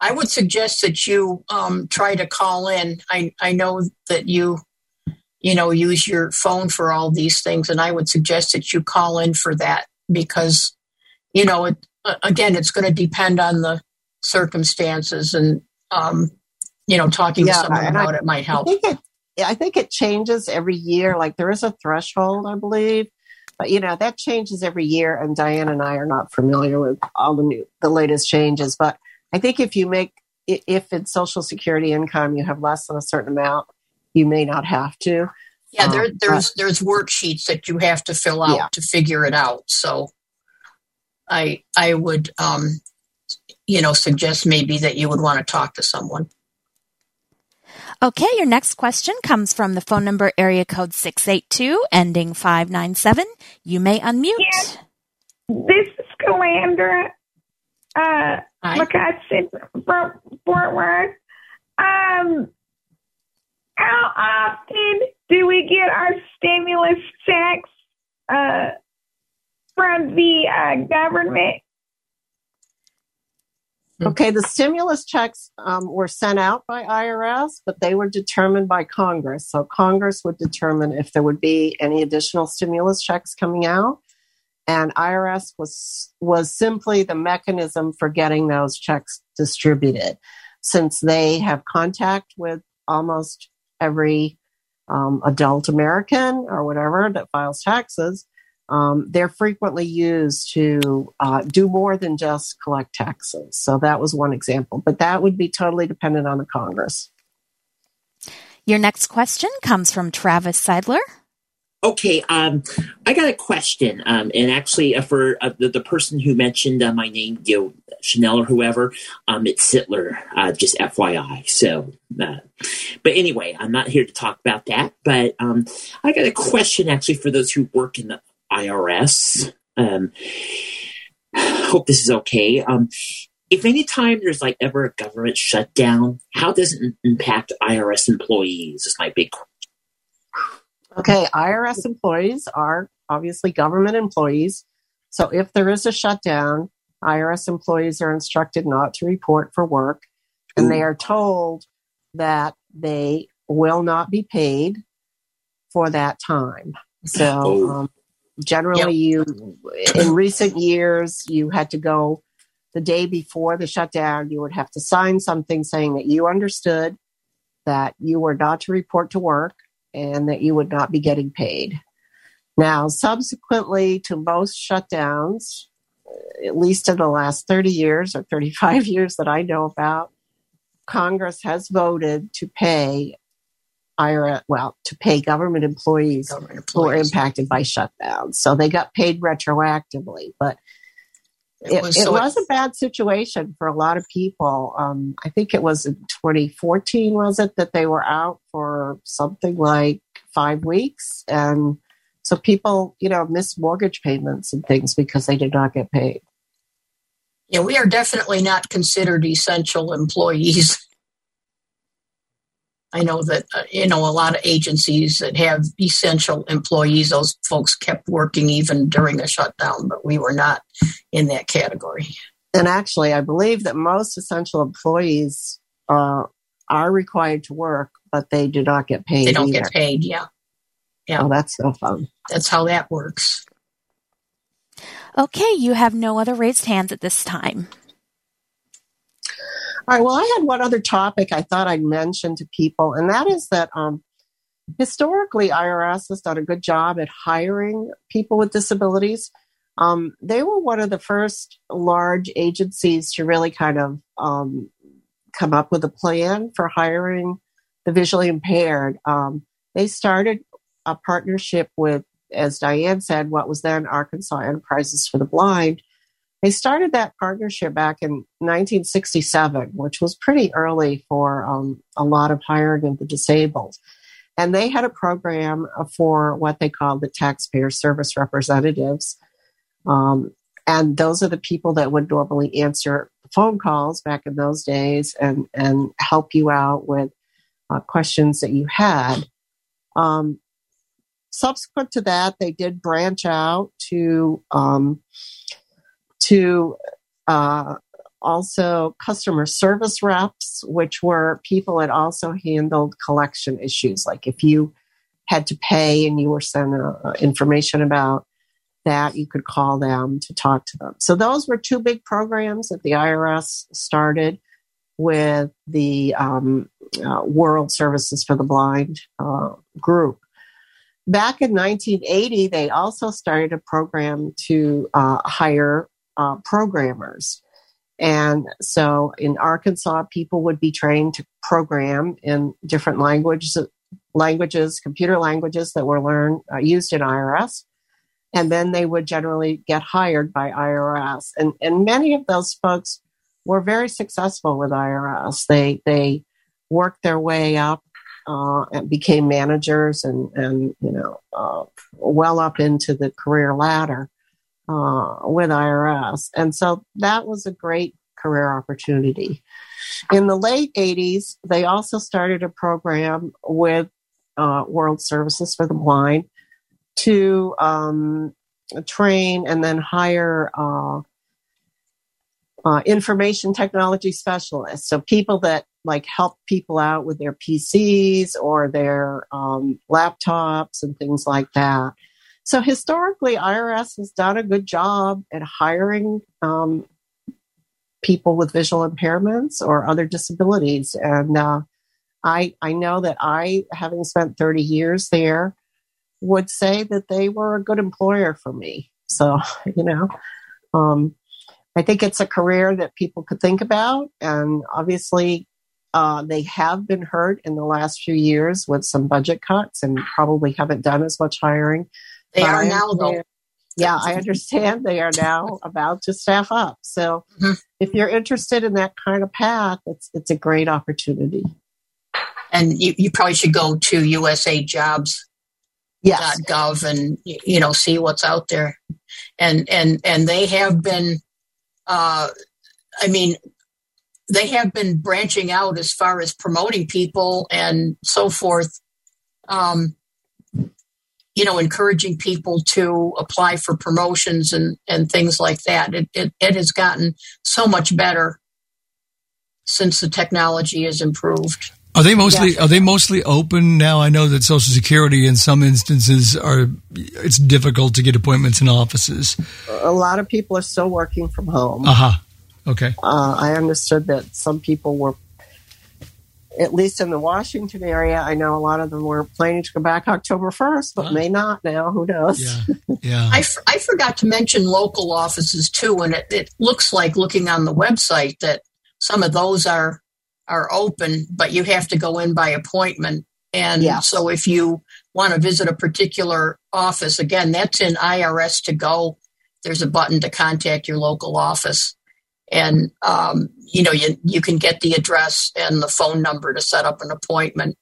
I would suggest that you um, try to call in. I I know that you you know use your phone for all these things, and I would suggest that you call in for that because you know it again it's going to depend on the circumstances and um, you know talking Yeah, to someone and I- about it might I help. think it. I think it changes every year. Like there is a threshold, I believe, but you know that changes every year. And Diane and I are not familiar with all the new, the latest changes. But I think if you make, if in Social Security income you have less than a certain amount, you may not have to. Yeah, there, Um, there's there's worksheets that you have to fill out Yeah. to figure it out. So, I I would um, you know suggest maybe that you would want to talk to someone. Okay, your next question comes from the phone number area code 682, ending 597. You may unmute. Yes. this is Calandra uh, McCutcheon from Fort Worth. Um, how often do we get our stimulus checks uh, from the uh, government? Okay, the stimulus checks um, were sent out by IRS, but they were determined by Congress. So Congress would determine if there would be any additional stimulus checks coming out, and IRS was was simply the mechanism for getting those checks distributed. Since they have contact with almost every um, adult American or whatever that files taxes, um, they're frequently used to uh, do more than just collect taxes. So that was one example, but that would be totally dependent on the Congress. Your next question comes from Travis Seidler. Okay, um, I got a question, um, and actually, uh, for uh, the, the, person who mentioned uh, my name, you know, Chanel or whoever, um, it's Sittler, uh, just FYI. So, uh, but anyway, I'm not here to talk about that. But um, I got a question actually for those who work in the IRS. Um, hope this is okay. Um, if any time there's like ever a government shutdown, how does it impact IRS employees? Is my big question. Okay, IRS employees are obviously government employees. So if there is a shutdown, IRS employees are instructed not to report for work and Ooh. they are told that they will not be paid for that time. So oh. um, Generally, yep. you in recent years you had to go the day before the shutdown. You would have to sign something saying that you understood that you were not to report to work and that you would not be getting paid. Now, subsequently to most shutdowns, at least in the last 30 years or 35 <laughs> years that I know about, Congress has voted to pay Well, to pay government employees, government employees. who were impacted by shutdowns. So they got paid retroactively, but it, was, it, so was a bad situation for a lot of people. Um, I think it was in 2014, was it, that they were out for something like five weeks. And so people, you know, missed mortgage payments and things because they did not get paid. Yeah, we are definitely not considered essential employees. <laughs> I know that uh, you know a lot of agencies that have essential employees. Those folks kept working even during the shutdown, but we were not in that category. And actually, I believe that most essential employees uh, are required to work, but they do not get paid. They don't either. get paid. Yeah, yeah. Oh, that's so fun. That's how that works. Okay, you have no other raised hands at this time. All right. Well, I had one other topic I thought I'd mention to people, and that is that um, historically IRS has done a good job at hiring people with disabilities. Um, they were one of the first large agencies to really kind of um, come up with a plan for hiring the visually impaired. Um, they started a partnership with, as Diane said, what was then Arkansas Enterprises for the Blind they started that partnership back in 1967, which was pretty early for um, a lot of hiring of the disabled. And they had a program for what they called the taxpayer service representatives. Um, and those are the people that would normally answer phone calls back in those days and, and help you out with uh, questions that you had. Um, subsequent to that, they did branch out to um, to uh, also customer service reps, which were people that also handled collection issues. Like if you had to pay and you were sent uh, information about that, you could call them to talk to them. So those were two big programs that the IRS started with the um, uh, World Services for the Blind uh, group. Back in 1980, they also started a program to uh, hire uh, programmers. And so in Arkansas, people would be trained to program in different languages, languages, computer languages that were learned, uh, used in IRS. And then they would generally get hired by IRS. And, and many of those folks were very successful with IRS. They, they worked their way up uh, and became managers and, and you know, uh, well up into the career ladder. Uh, with IRS. And so that was a great career opportunity. In the late 80s, they also started a program with uh, World Services for the Blind to um, train and then hire uh, uh, information technology specialists. So people that like help people out with their PCs or their um, laptops and things like that. So historically, IRS has done a good job at hiring um, people with visual impairments or other disabilities, and uh, I I know that I, having spent 30 years there, would say that they were a good employer for me. So <laughs> you know, um, I think it's a career that people could think about, and obviously. Uh, they have been hurt in the last few years with some budget cuts and probably haven't done as much hiring. They are now, though. Yeah, I understand they are now about to staff up. So mm-hmm. if you're interested in that kind of path, it's it's a great opportunity. And you, you probably should go to USA Jobs yes. .gov and you know see what's out there. And and and they have been uh I mean they have been branching out as far as promoting people and so forth. Um, you know, encouraging people to apply for promotions and, and things like that. It, it, it has gotten so much better since the technology has improved. Are they mostly yeah. are they mostly open now? I know that Social Security in some instances are it's difficult to get appointments in offices. A lot of people are still working from home. Uh huh. Okay. Uh, I understood that some people were, at least in the Washington area, I know a lot of them were planning to go back October 1st, but huh. may not now. Who knows? Yeah. <laughs> yeah. I, f- I forgot to mention local offices too, and it, it looks like looking on the website that some of those are are open, but you have to go in by appointment. And yes. so if you want to visit a particular office, again, that's in IRS2Go. There's a button to contact your local office and um, you know you you can get the address and the phone number to set up an appointment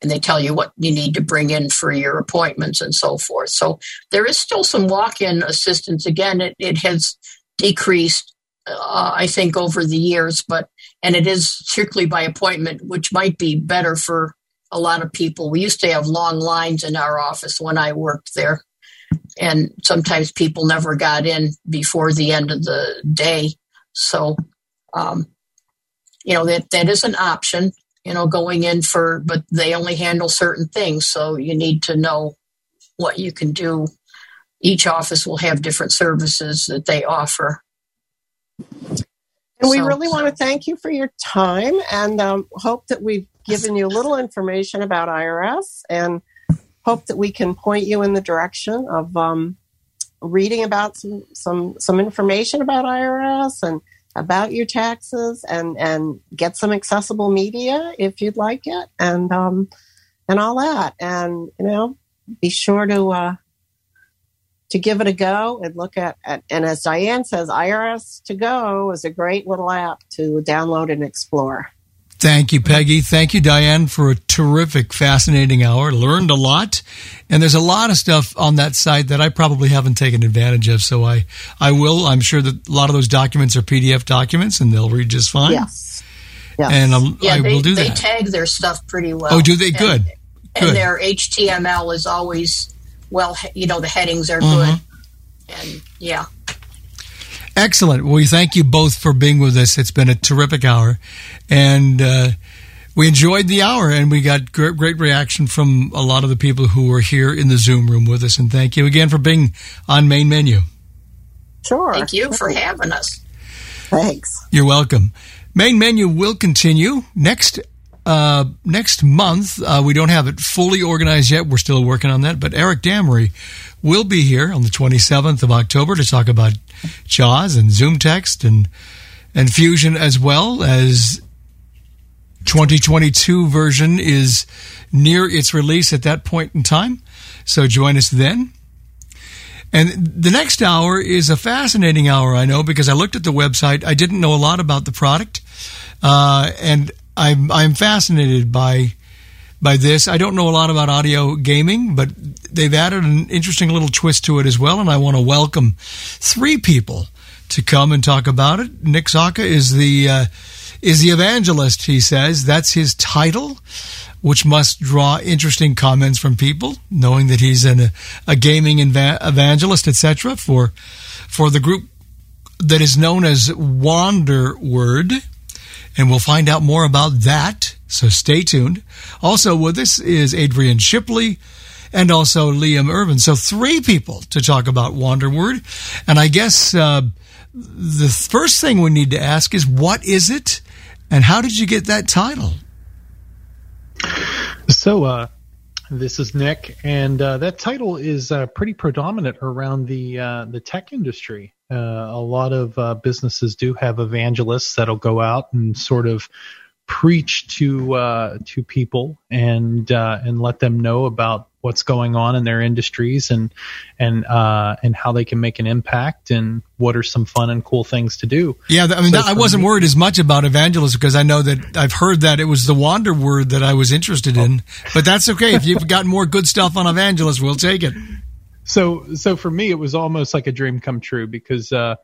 and they tell you what you need to bring in for your appointments and so forth. So there is still some walk-in assistance. Again it, it has decreased uh, i think over the years but and it is strictly by appointment which might be better for a lot of people. We used to have long lines in our office when i worked there and sometimes people never got in before the end of the day. So, um, you know, that, that is an option, you know, going in for, but they only handle certain things. So you need to know what you can do. Each office will have different services that they offer. And we so, really want to thank you for your time and um, hope that we've given you a little information about IRS and hope that we can point you in the direction of um, reading about some some some information about IRS and about your taxes and and get some accessible media if you'd like it and um and all that and you know be sure to uh to give it a go and look at, at and as Diane says IRS2Go is a great little app to download and explore. Thank you, Peggy. Thank you, Diane, for a terrific, fascinating hour. Learned a lot. And there's a lot of stuff on that site that I probably haven't taken advantage of. So I, I will. I'm sure that a lot of those documents are PDF documents and they'll read just fine. Yes. yes. And um, yeah, I they, will do they that. They tag their stuff pretty well. Oh, do they? Good. And, good. and their HTML is always, well, you know, the headings are mm-hmm. good. And yeah. Excellent. Well, we thank you both for being with us. It's been a terrific hour, and uh, we enjoyed the hour, and we got great, great reaction from a lot of the people who were here in the Zoom room with us. And thank you again for being on Main Menu. Sure. Thank you for having us. Thanks. You're welcome. Main Menu will continue next uh, next month. Uh, we don't have it fully organized yet. We're still working on that. But Eric Damery will be here on the 27th of October to talk about JAWS and ZoomText and and Fusion as well as 2022 version is near its release at that point in time. So join us then. And the next hour is a fascinating hour, I know, because I looked at the website. I didn't know a lot about the product. Uh, and I'm, I'm fascinated by by this. I don't know a lot about audio gaming, but they've added an interesting little twist to it as well. And I want to welcome three people to come and talk about it. Nick Zaka is the uh, is the evangelist. He says that's his title, which must draw interesting comments from people, knowing that he's an, a gaming evangelist, etc. For for the group that is known as Wanderword, and we'll find out more about that. So stay tuned. Also with us is Adrian Shipley and also Liam Erven. So three people to talk about Wanderword. And I guess uh, the first thing we need to ask is what is it and how did you get that title? So, uh, this is Nick, and uh, that title is uh, pretty predominant around the uh, the tech industry. Uh, a lot of uh, businesses do have evangelists that'll go out and sort of preach to uh, to people and uh, and let them know about what's going on in their industries and and uh, and how they can make an impact and what are some fun and cool things to do. Yeah, I mean, so I wasn't me, worried as much about evangelism because I know that I've heard that it was the Wanderword that I was interested in, but that's okay if you've got more good stuff on evangelists, we'll take it. So so for me, it was almost like a dream come true because. Uh,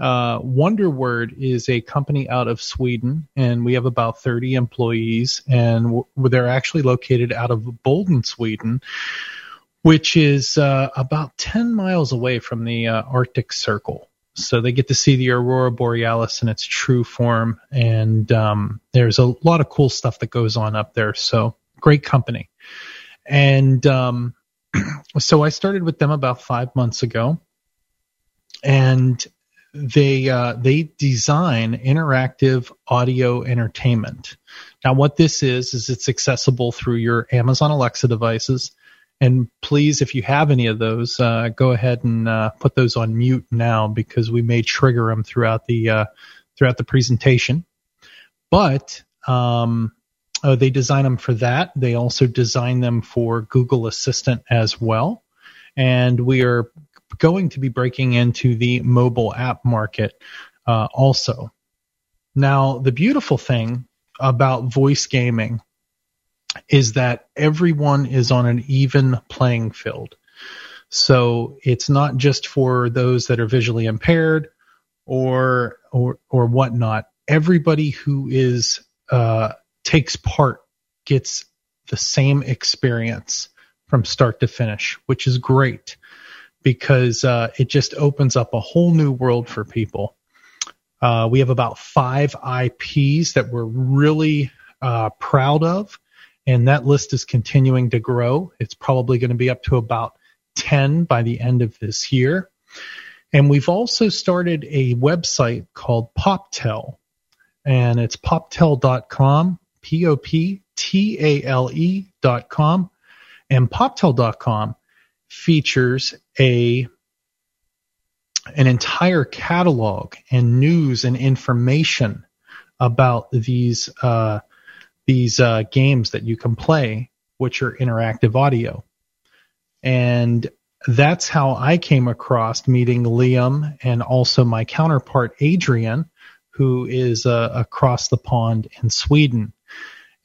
uh, Wanderword is a company out of Sweden, and we have about 30 employees, and w- they're actually located out of Boden, Sweden, which is uh, about 10 miles away from the uh, Arctic Circle. So they get to see the aurora borealis in its true form, and um, there's a lot of cool stuff that goes on up there. So great company, and um, <clears throat> so I started with them about five months ago, and they uh, they design interactive audio entertainment. Now, what this is is it's accessible through your Amazon Alexa devices. And please, if you have any of those, uh, go ahead and uh, put those on mute now because we may trigger them throughout the uh, throughout the presentation. But um, oh, they design them for that. They also design them for Google Assistant as well. And we are going to be breaking into the mobile app market uh, also. Now, the beautiful thing about voice gaming is that everyone is on an even playing field. So it's not just for those that are visually impaired or or or whatnot. Everybody who is uh, takes part gets the same experience from start to finish, which is great because uh, it just opens up a whole new world for people. Uh, we have about five IPs that we're really uh, proud of, and that list is continuing to grow. It's probably going to be up to about 10 by the end of this year. And we've also started a website called PopTale, and it's poptale.com, P O P T A L E.com. And poptale.com features a an entire catalog and news and information about these uh, these uh, games that you can play, which are interactive audio. And that's how I came across meeting Liam and also my counterpart Adrian, who is uh, across the pond in Sweden.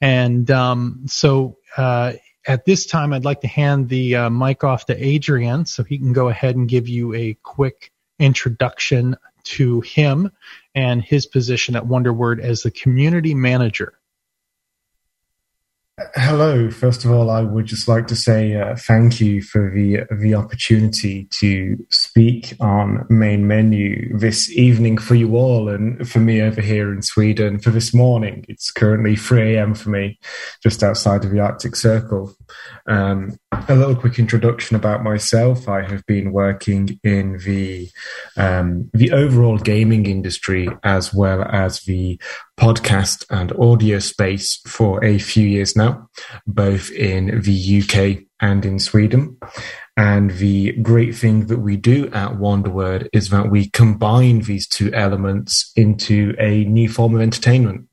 And um, so uh, at this time, I'd like to hand the uh, mic off to Adrian so he can go ahead and give you a quick introduction to him and his position at Wanderword as the community manager. Hello. First of all, I would just like to say uh, thank you for the the opportunity to speak on main menu this evening for you all, and for me over here in Sweden for this morning. It's currently 3 a.m. for me, just outside of the Arctic Circle. Um, a little quick introduction about myself. I have been working in the um, the overall gaming industry as well as the podcast and audio space for a few years now, both in the UK and in Sweden. And the great thing that we do at Wanderword is that we combine these two elements into a new form of entertainment.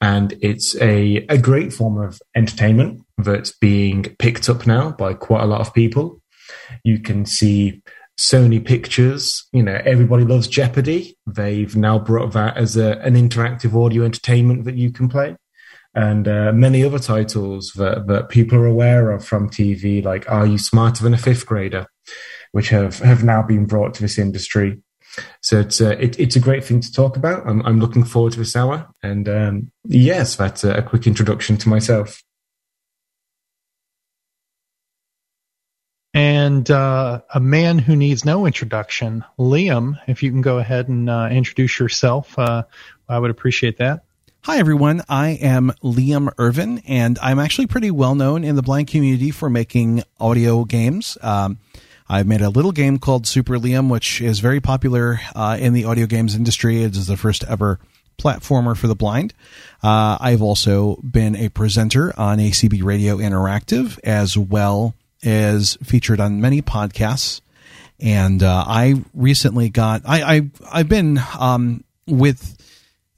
And it's a, a great form of entertainment that's being picked up now by quite a lot of people. You can see Sony Pictures, you know, everybody loves Jeopardy. They've now brought that as a, an interactive audio entertainment that you can play. and uh, many other titles that, that people are aware of from TV, like Are You Smarter Than a Fifth Grader, which have, have now been brought to this industry. So it's uh, it, it's a great thing to talk about. I'm, I'm looking forward to this hour, and um, yes, that's a quick introduction to myself. And uh, a man who needs no introduction, Liam. If you can go ahead and uh, introduce yourself, uh, I would appreciate that. Hi, everyone. I am Liam Erven, and I'm actually pretty well known in the blind community for making audio games. Um, I've made a little game called Super Liam, which is very popular uh, in the audio games industry. It is the first ever platformer for the blind. Uh, I've also been a presenter on ACB Radio Interactive as well is featured on many podcasts. And uh, I recently got I, I I've been um, with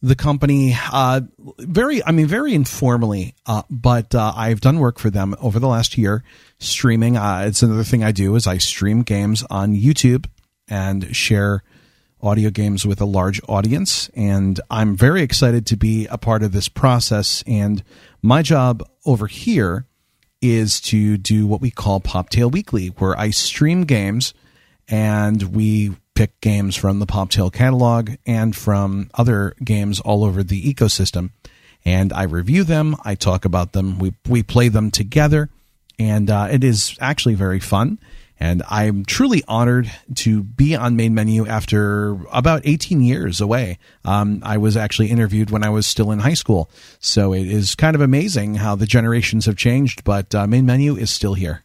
the company uh, very I mean very informally, uh, but uh, I've done work for them over the last year streaming. Uh, it's another thing I do is I stream games on YouTube and share audio games with a large audience. And I'm very excited to be a part of this process. And my job over here is to do what we call PopTale Weekly, where I stream games and we pick games from the PopTale catalog and from other games all over the ecosystem. And I review them, I talk about them, we, we play them together, and uh, it is actually very fun. And I'm truly honored to be on Main Menu after about 18 years away. Um, I was actually interviewed when I was still in high school. So it is kind of amazing how the generations have changed, but uh, Main Menu is still here.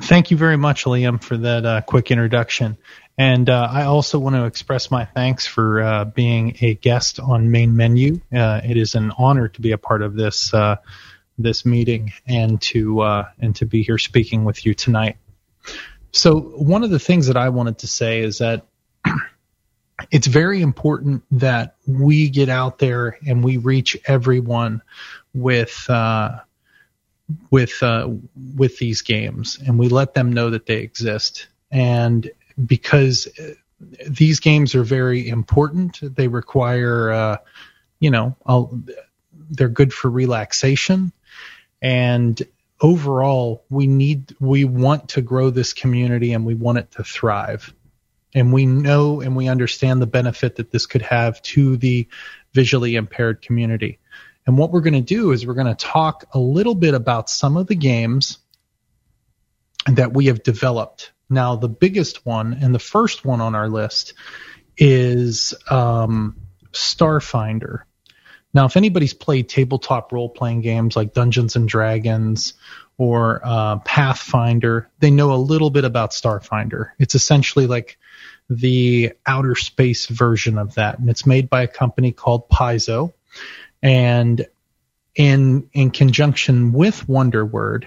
Thank you very much, Liam, for that uh, quick introduction. And uh, I also want to express my thanks for uh, being a guest on Main Menu. Uh, it is an honor to be a part of this uh, this meeting and to uh, and to be here speaking with you tonight. So one of the things that I wanted to say is that <clears throat> it's very important that we get out there and we reach everyone with uh, with uh, with these games and we let them know that they exist and because uh, these games are very important they require uh, you know I'll, they're good for relaxation and overall, we need, we want to grow this community and we want it to thrive. And we know and we understand the benefit that this could have to the visually impaired community. And what we're going to do is we're going to talk a little bit about some of the games that we have developed. Now, the biggest one and the first one on our list is um, Starfinder. Now, if anybody's played tabletop role playing games like Dungeons and Dragons or uh, Pathfinder, they know a little bit about Starfinder. It's essentially like the outer space version of that, and it's made by a company called Paizo. And in in conjunction with Wanderword,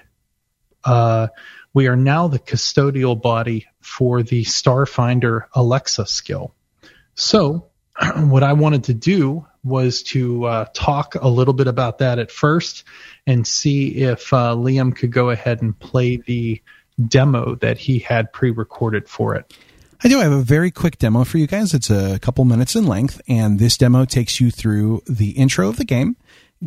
uh, we are now the custodial body for the Starfinder Alexa skill. So, <clears throat> what I wanted to do was to uh, talk a little bit about that at first and see if uh, Liam could go ahead and play the demo that he had pre recorded for it. I do. I have a very quick demo for you guys. It's a couple minutes in length, and this demo takes you through the intro of the game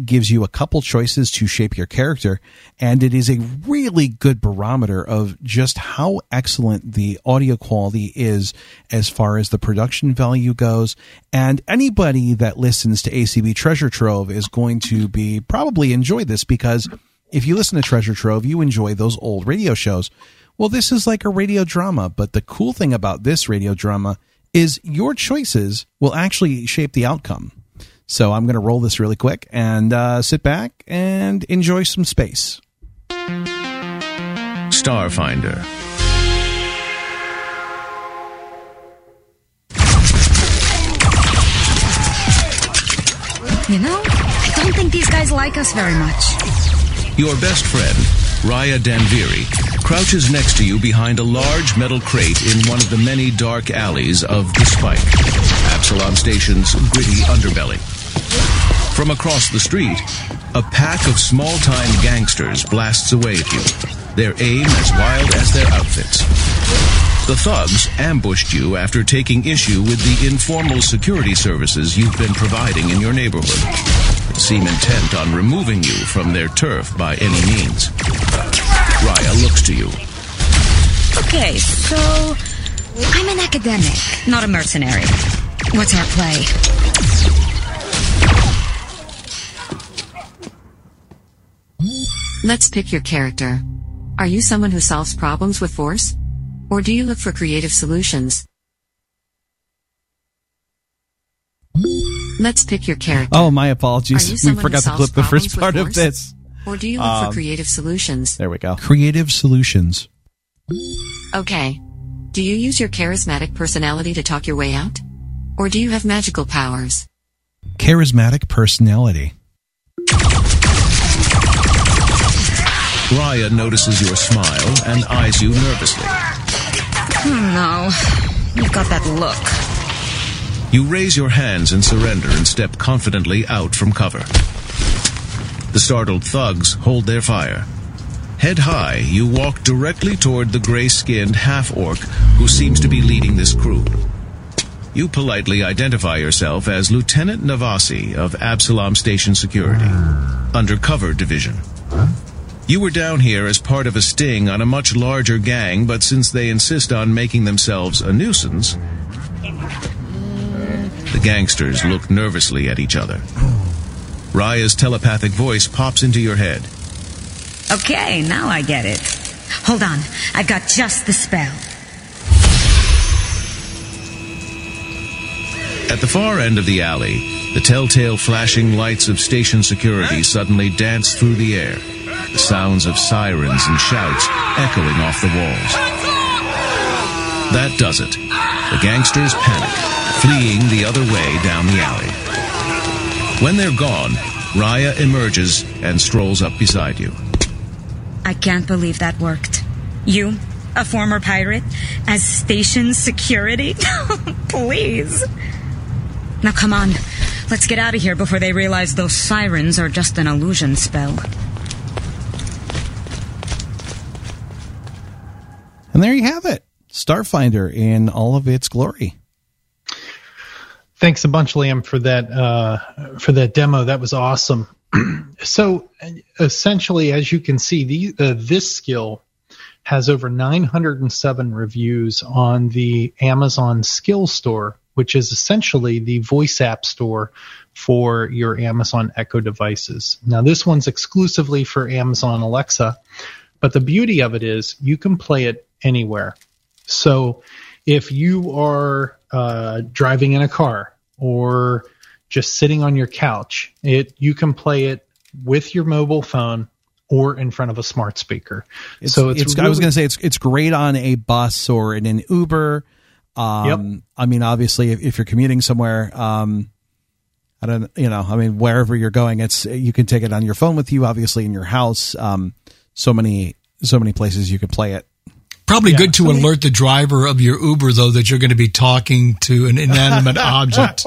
gives you a couple choices to shape your character, and it is a really good barometer of just how excellent the audio quality is as far as the production value goes. And anybody that listens to ACB Treasure Trove is going to be probably enjoy this because if you listen to Treasure Trove, you enjoy those old radio shows. Well, this is like a radio drama, but the cool thing about this radio drama is your choices will actually shape the outcome. So I'm going to roll this really quick and uh, sit back and enjoy some space. Starfinder. You know, I don't think these guys like us very much. Your best friend, Raya Danviri, crouches next to you behind a large metal crate in one of the many dark alleys of The Spike, Absalom Station's gritty underbelly. From across the street, a pack of small-time gangsters blasts away at you, their aim as wild as their outfits. The thugs ambushed you after taking issue with the informal security services you've been providing in your neighborhood. They seem intent on removing you from their turf by any means. Raya looks to you. Okay, so I'm an academic, not a mercenary. What's our play? Let's pick your character. Are you someone who solves problems with force? Or do you look for creative solutions? Let's pick your character. Oh, my apologies. We forgot to solves clip the first part with of this. Or do you look Um, for creative solutions? There we go. Creative solutions. Okay. Do you use your charismatic personality to talk your way out? Or do you have magical powers? Charismatic personality. Raya notices your smile and eyes you nervously. Oh no, you've got that look. You raise your hands in surrender and step confidently out from cover. The startled thugs hold their fire. Head high, you walk directly toward the gray skinned half orc who seems to be leading this crew. You politely identify yourself as Lieutenant Navasi of Absalom Station Security, Undercover Division. You were down here as part of a sting on a much larger gang, but since they insist on making themselves a nuisance, the gangsters look nervously at each other. Raya's telepathic voice pops into your head. Okay, now I get it. Hold on, I've got just the spell. At the far end of the alley, the telltale flashing lights of station security suddenly dance through the air, the sounds of sirens and shouts echoing off the walls. That does it. The gangsters panic, fleeing the other way down the alley. When they're gone, Raya emerges and strolls up beside you. I can't believe that worked. You, a former pirate, as station security? <laughs> Please. Now come on, let's get out of here before they realize those sirens are just an illusion spell. And there you have it. Starfinder in all of its glory. Thanks a bunch, Liam, for that uh, for that demo. That was awesome. <clears throat> so, essentially, as you can see, the, uh, this skill has over 907 reviews on the Amazon Skill Store, which is essentially the voice app store for your Amazon Echo devices. Now, this one's exclusively for Amazon Alexa, but the beauty of it is you can play it anywhere. So, if you are uh, driving in a car or just sitting on your couch, it you can play it with your mobile phone or in front of a smart speaker. It's, so it's, it's I was going to say it's it's great on a bus or in an Uber. Um, I mean, obviously, if, if you're commuting somewhere, um, I don't, you know, I mean, wherever you're going, it's you can take it on your phone with you. Obviously, in your house, um, so many so many places you can play it. Probably Yeah, good to so- alert the driver of your Uber, though, that you're going to be talking to an inanimate <laughs> object.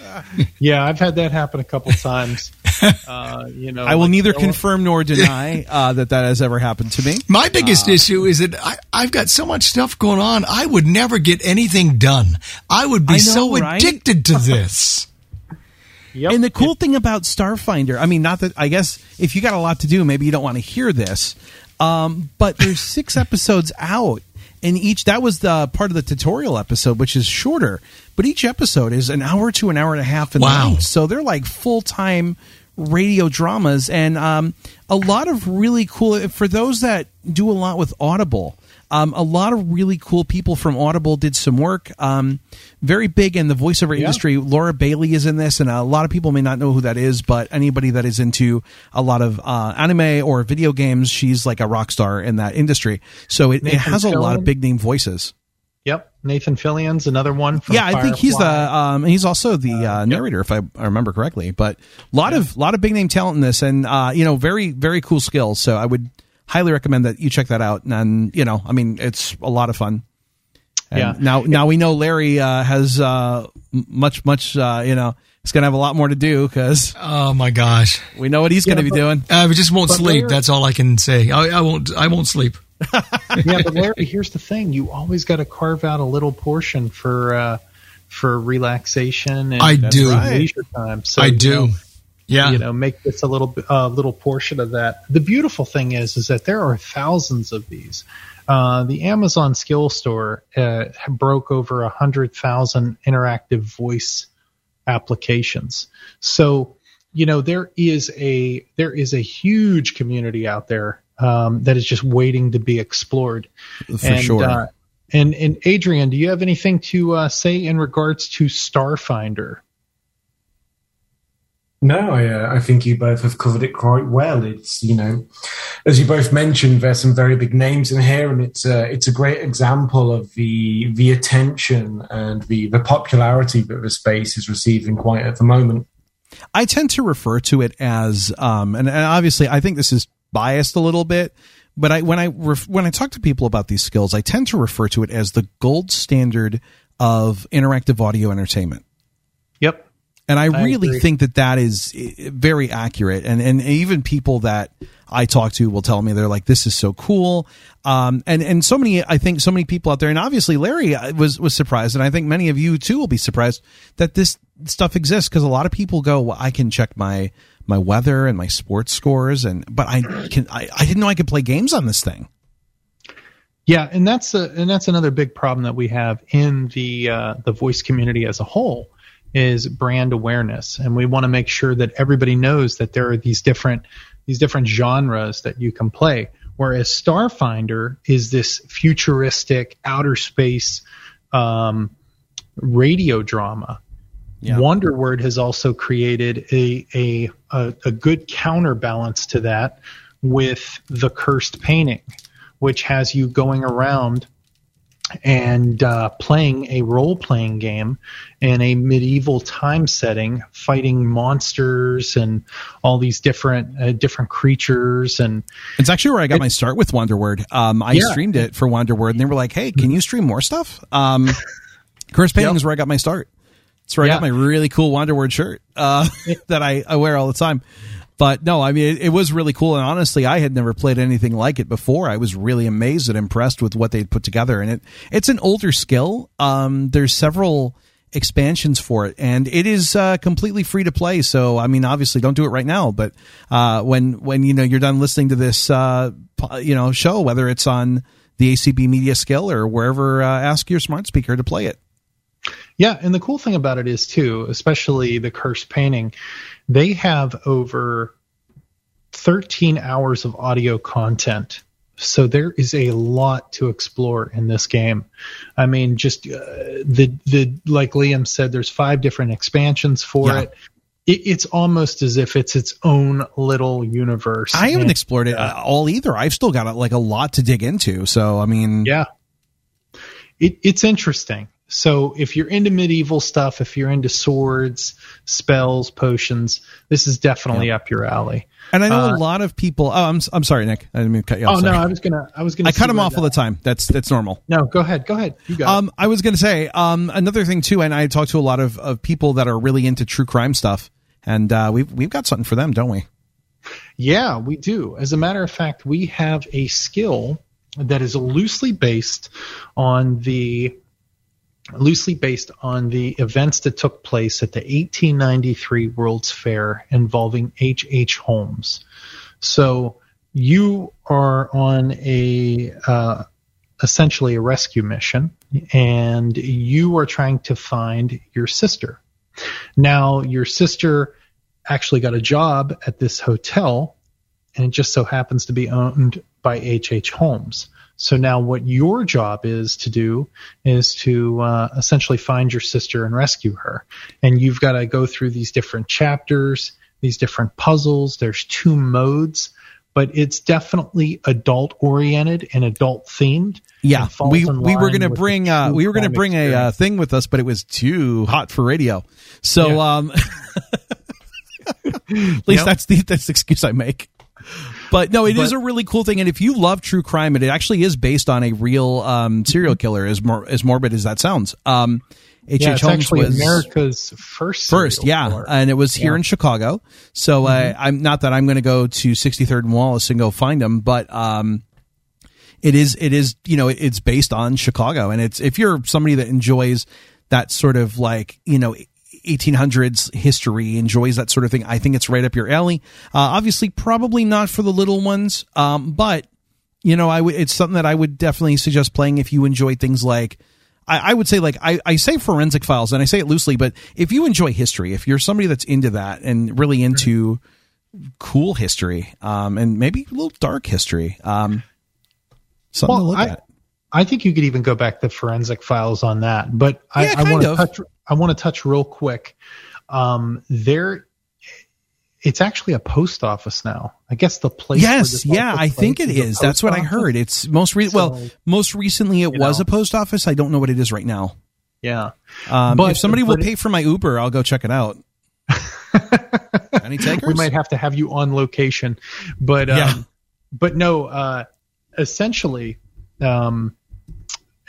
<laughs> yeah, I've had that happen a couple times. <laughs> Uh, you know, I will like, neither you know, confirm nor deny <laughs> uh, that that has ever happened to me. My biggest Uh, issue is that I, I've got so much stuff going on. I would never get anything done. I would be I know, so right? addicted to <laughs> this. And the cool thing about Starfinder, I mean, not that I guess if you got a lot to do, maybe you don't want to hear this, um, but there's six episodes out, and each that was the part of the tutorial episode, which is shorter, but each episode is an hour to an hour and a half in Wow. length. So they're like full time radio dramas, and um, a lot of really cool for those that do a lot with Audible. Um, a lot of really cool people from Audible did some work. Um, very big in the voiceover Yeah. industry. Laura Bailey is in this, and a lot of people may not know who that is, but anybody that is into a lot of uh, anime or video games, she's like a rock star in that industry. So it, it has a lot of big name voices. Yep, Nathan Fillion's another one. From yeah, I think he's the Firefly. um, he's also the uh, narrator, if I, I remember correctly. But a lot of lot of big name talent in this, and uh, you know, very very cool skills. So I would highly recommend that you check that out. And you know, I mean, it's a lot of fun. And Yeah. Now now we know Larry uh, has uh, much much uh, you know he's gonna have a lot more to do because Oh my gosh, we know what he's gonna Yeah, be doing. I just won't But sleep. Larry- That's all I can say. I, I won't. I won't sleep. <laughs> yeah, but Larry, here's the thing: you always got to carve out a little portion for uh, for relaxation and I do. leisure time. So I you do. know, Yeah. you know, make this a little uh, little portion of that. The beautiful thing is, is that there are thousands of these. Uh, the Amazon Skill Store uh, broke over a hundred thousand interactive voice applications. So, you know, there is a there is a huge community out there um, that is just waiting to be explored. For and, sure. Uh, and and Adrian, do you have anything to uh, say in regards to Starfinder? No, I, uh, I think you both have covered it quite well. It's you know, as you both mentioned, there's some very big names in here, and it's a it's a great example of the the attention and the the popularity that the space is receiving quite at the moment. I tend to refer to it as, um, and, and obviously I think this is biased a little bit, but I when I ref, when I talk to people about these skills, I tend to refer to it as the gold standard of interactive audio entertainment. Yep. And I, I really agree. think that that is very accurate. And, and even people that I talk to will tell me they're like, this is so cool. Um, and, and so many, I think so many people out there, and obviously Larry uh, was, was surprised. And I think many of you too will be surprised that this stuff exists because a lot of people go, well, I can check my, my weather and my sports scores. And, but I can, I, I didn't know I could play games on this thing. Yeah, and that's a, and that's another big problem that we have in the uh, the voice community as a whole is brand awareness, and we want to make sure that everybody knows that there are these different these different genres that you can play. Whereas Starfinder is this futuristic outer space um, radio drama. Wanderword has also created a, a a a good counterbalance to that with the cursed painting, which has you going around and uh, playing a role playing game in a medieval time setting, fighting monsters and all these different uh, different creatures and It's actually where I got my start with Wanderword. Um, I Yeah. streamed it for Wonderword, and they were like, "Hey, can you stream more stuff?" Um, <laughs> Curse Painting is where I got my start. It's where I got my really cool Wanderword shirt uh, <laughs> that I, I wear all the time. But no, I mean, it, it was really cool, and honestly, I had never played anything like it before. I was really amazed and impressed with what they'd put together, and it it's an older skill. Um, there's several expansions for it, and it is uh, completely free to play. So, I mean, obviously, don't do it right now, but uh, when when you know you're done listening to this, uh, you know, show, whether it's on the ACB Media Skill or wherever, uh, ask your smart speaker to play it. Yeah, and the cool thing about it is too, especially the cursed painting, they have over 13 hours of audio content. So there is a lot to explore in this game. I mean, just uh, the the like Liam said, there's five different expansions for Yeah. it. it. It's almost as if it's its own little universe. I haven't And- explored it uh, all either. I've still got like a lot to dig into. So, I mean, yeah, it, it's interesting. So if you're into medieval stuff, if you're into swords, spells, potions, this is definitely up your alley. And I know Uh, a lot of people. Oh, I'm I'm sorry, Nick. I didn't mean to cut you off. Oh no. I was gonna, I was gonna. I cut him off all the time. That's that's normal. No, go ahead, go ahead. You got. Um, I was going to say um, another thing too, and I talked to a lot of, of people that are really into true crime stuff, and uh, we've we've got something for them, don't we? Yeah, we do. As a matter of fact, we have a skill that is loosely based on the loosely based on the events that took place at the 1893 World's Fair involving H. H. Holmes. So you are on a uh, essentially a rescue mission, and you are trying to find your sister. Now, your sister actually got a job at this hotel, and it just so happens to be owned by H. H. Holmes. So now, what your job is to do is to uh, essentially find your sister and rescue her. And you've got to go through these different chapters, these different puzzles. There's two modes, but it's definitely adult oriented and adult themed. Yeah, we we were going to bring uh, we were going to bring a uh, thing with us, but it was too hot for radio. So um, <laughs> at least Yep. that's the that's the excuse I make. But no, it is But- a really cool thing, and if you love true crime, and it actually is based on a real um, serial killer. As mor- as morbid as that sounds, um, H. Yeah, H. Holmes actually was America's first. first, yeah, and it was here Yeah. in Chicago. So uh, I'm not that I'm going to go to 63rd and Wallace and go find him, but um, it is it is you know it's based on Chicago, and it's if you're somebody that enjoys that sort of like you know 1800s history, enjoys that sort of thing, I think it's right up your alley. Uh, obviously, probably not for the little ones, um, but you know, I w- it's something that I would definitely suggest playing if you enjoy things like. I, I would say like I, I say forensic files and I say it loosely, but if you enjoy history, if you're somebody that's into that and really into cool history, um, and maybe a little dark history, um, something to look I, at. I think you could even go back to forensic files on that, but I, Yeah, I want to touch. I want to touch real quick. Um, there, it's actually a post office now. I guess the place. Yes, yeah, I think it is. That's what I heard. It's most re- well, most recently it was know. a post office. I don't know what it is right now. Yeah, Um, But- if somebody will pay for my Uber, I'll go check it out. <laughs> Any takers? we might have to have you on location, but um, Yeah. but no. Uh, essentially, um,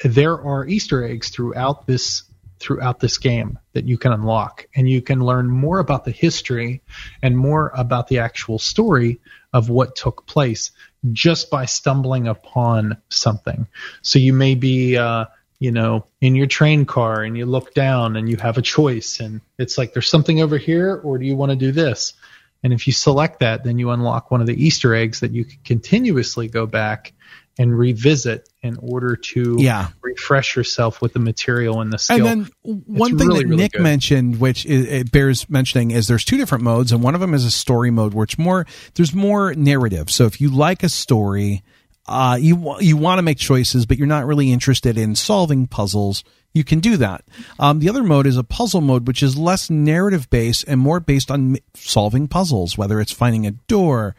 there are Easter eggs throughout this throughout this game that you can unlock, and you can learn more about the history and more about the actual story of what took place just by stumbling upon something. So you may be. Uh, you know, in your train car and you look down and you have a choice and it's like there's something over here or do you want to do this? And if you select that, then you unlock one of the Easter eggs that you can continuously go back and revisit in order to Yeah. refresh yourself with the material and the skill. And then one It's thing really, that really Nick good. mentioned, which is, it bears mentioning, is there's two different modes, and one of them is a story mode, where it's more there's more narrative. So if you like a story, uh, you you want to make choices, but you're not really interested in solving puzzles. You can do that. Um, the other mode is a puzzle mode, which is less narrative based and more based on solving puzzles, whether it's finding a door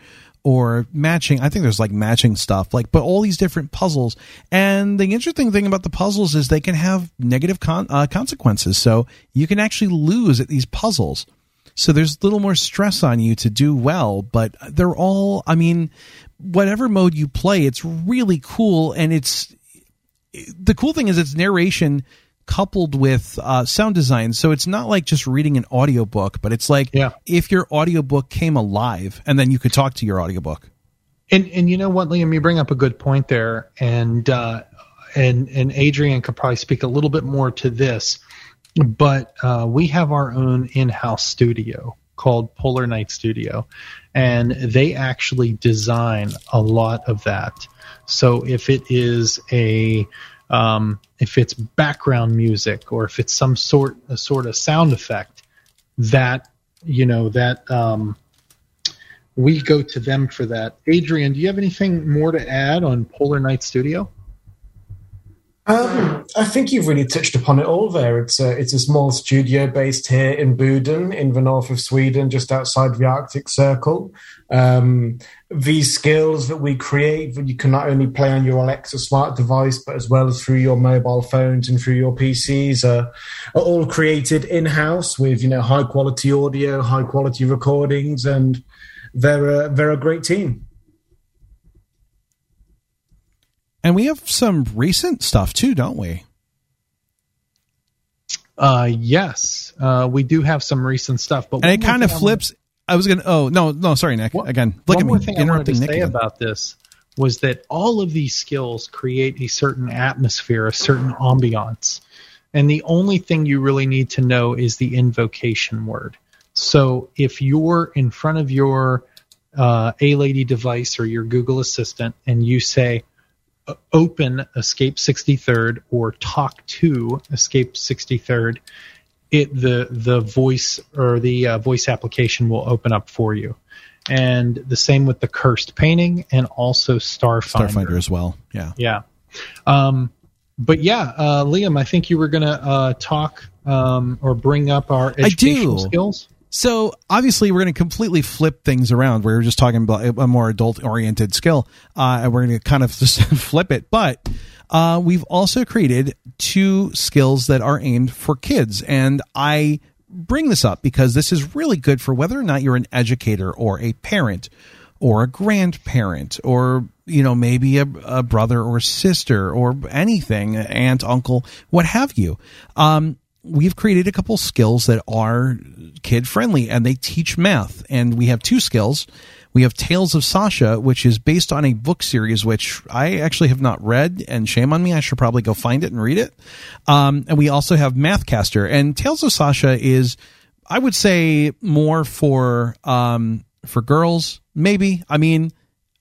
or matching. I think there's like matching stuff, like, but all these different puzzles. And the interesting thing about the puzzles is they can have negative con- uh, consequences. So you can actually lose at these puzzles. So there's a little more stress on you to do well, but they're all, I mean, whatever mode you play, it's really cool. And it's, the cool thing is it's narration coupled with uh, sound design. So it's not like just reading an audiobook, but it's like if your audiobook came alive and then you could talk to your audiobook. And and you know what, Liam, you bring up a good point there, and uh, and and Adrian could probably speak a little bit more to this, but uh, we have our own in-house studio called Polar Night Studio, and they actually design a lot of that. So if it is a um, if it's background music or if it's some sort a sort of sound effect that you know that um, we go to them for that. Adrian, do you have anything more to add on Polar Night Studio? Um, I think you've really touched upon it all there. It's a, it's a small studio based here in Boden, in the north of Sweden, just outside the Arctic Circle. Um, these skills that we create, that you can not only play on your Alexa smart device, but as well as through your mobile phones and through your PCs, uh, are all created in house with you know high quality audio, high quality recordings, and they're a, they're a great team. And we have some recent stuff too, don't we? Uh, yes, uh, we do have some recent stuff, but And it kind of thing I flips. I was going to, oh, no, no, sorry, Nick. Again, look one more thing I wanted to Nick say again. about this was that all of these skills create a certain atmosphere, a certain ambiance, and the only thing you really need to know is the invocation word. So if you're in front of your uh, A Lady device or your Google Assistant and you say, open Escape 63rd or talk to Escape 63rd, it the the voice or the uh, voice application will open up for you. And the same with the cursed painting and also Starfinder. Starfinder as well. Yeah. Yeah. Um, but yeah, uh, Liam, I think you were going to uh, talk um, or bring up our I educational do. skills. So obviously, we're going to completely flip things around. We were just talking about a more adult-oriented skill, uh, and we're going to kind of just <laughs> flip it. But uh, we've also created two skills that are aimed for kids, and I bring this up because this is really good for whether or not you're an educator or a parent or a grandparent or you know maybe a, a brother or sister or anything aunt uncle what have you um, we've created a couple skills that are kid friendly and they teach math. And we have two skills. We have Tales of Sasha, which is based on a book series, which I actually have not read, and shame on me. I should probably go find it and read it. Um, and we also have Mathcaster. And Tales of Sasha is, I would say, more for um, for girls, maybe. I mean,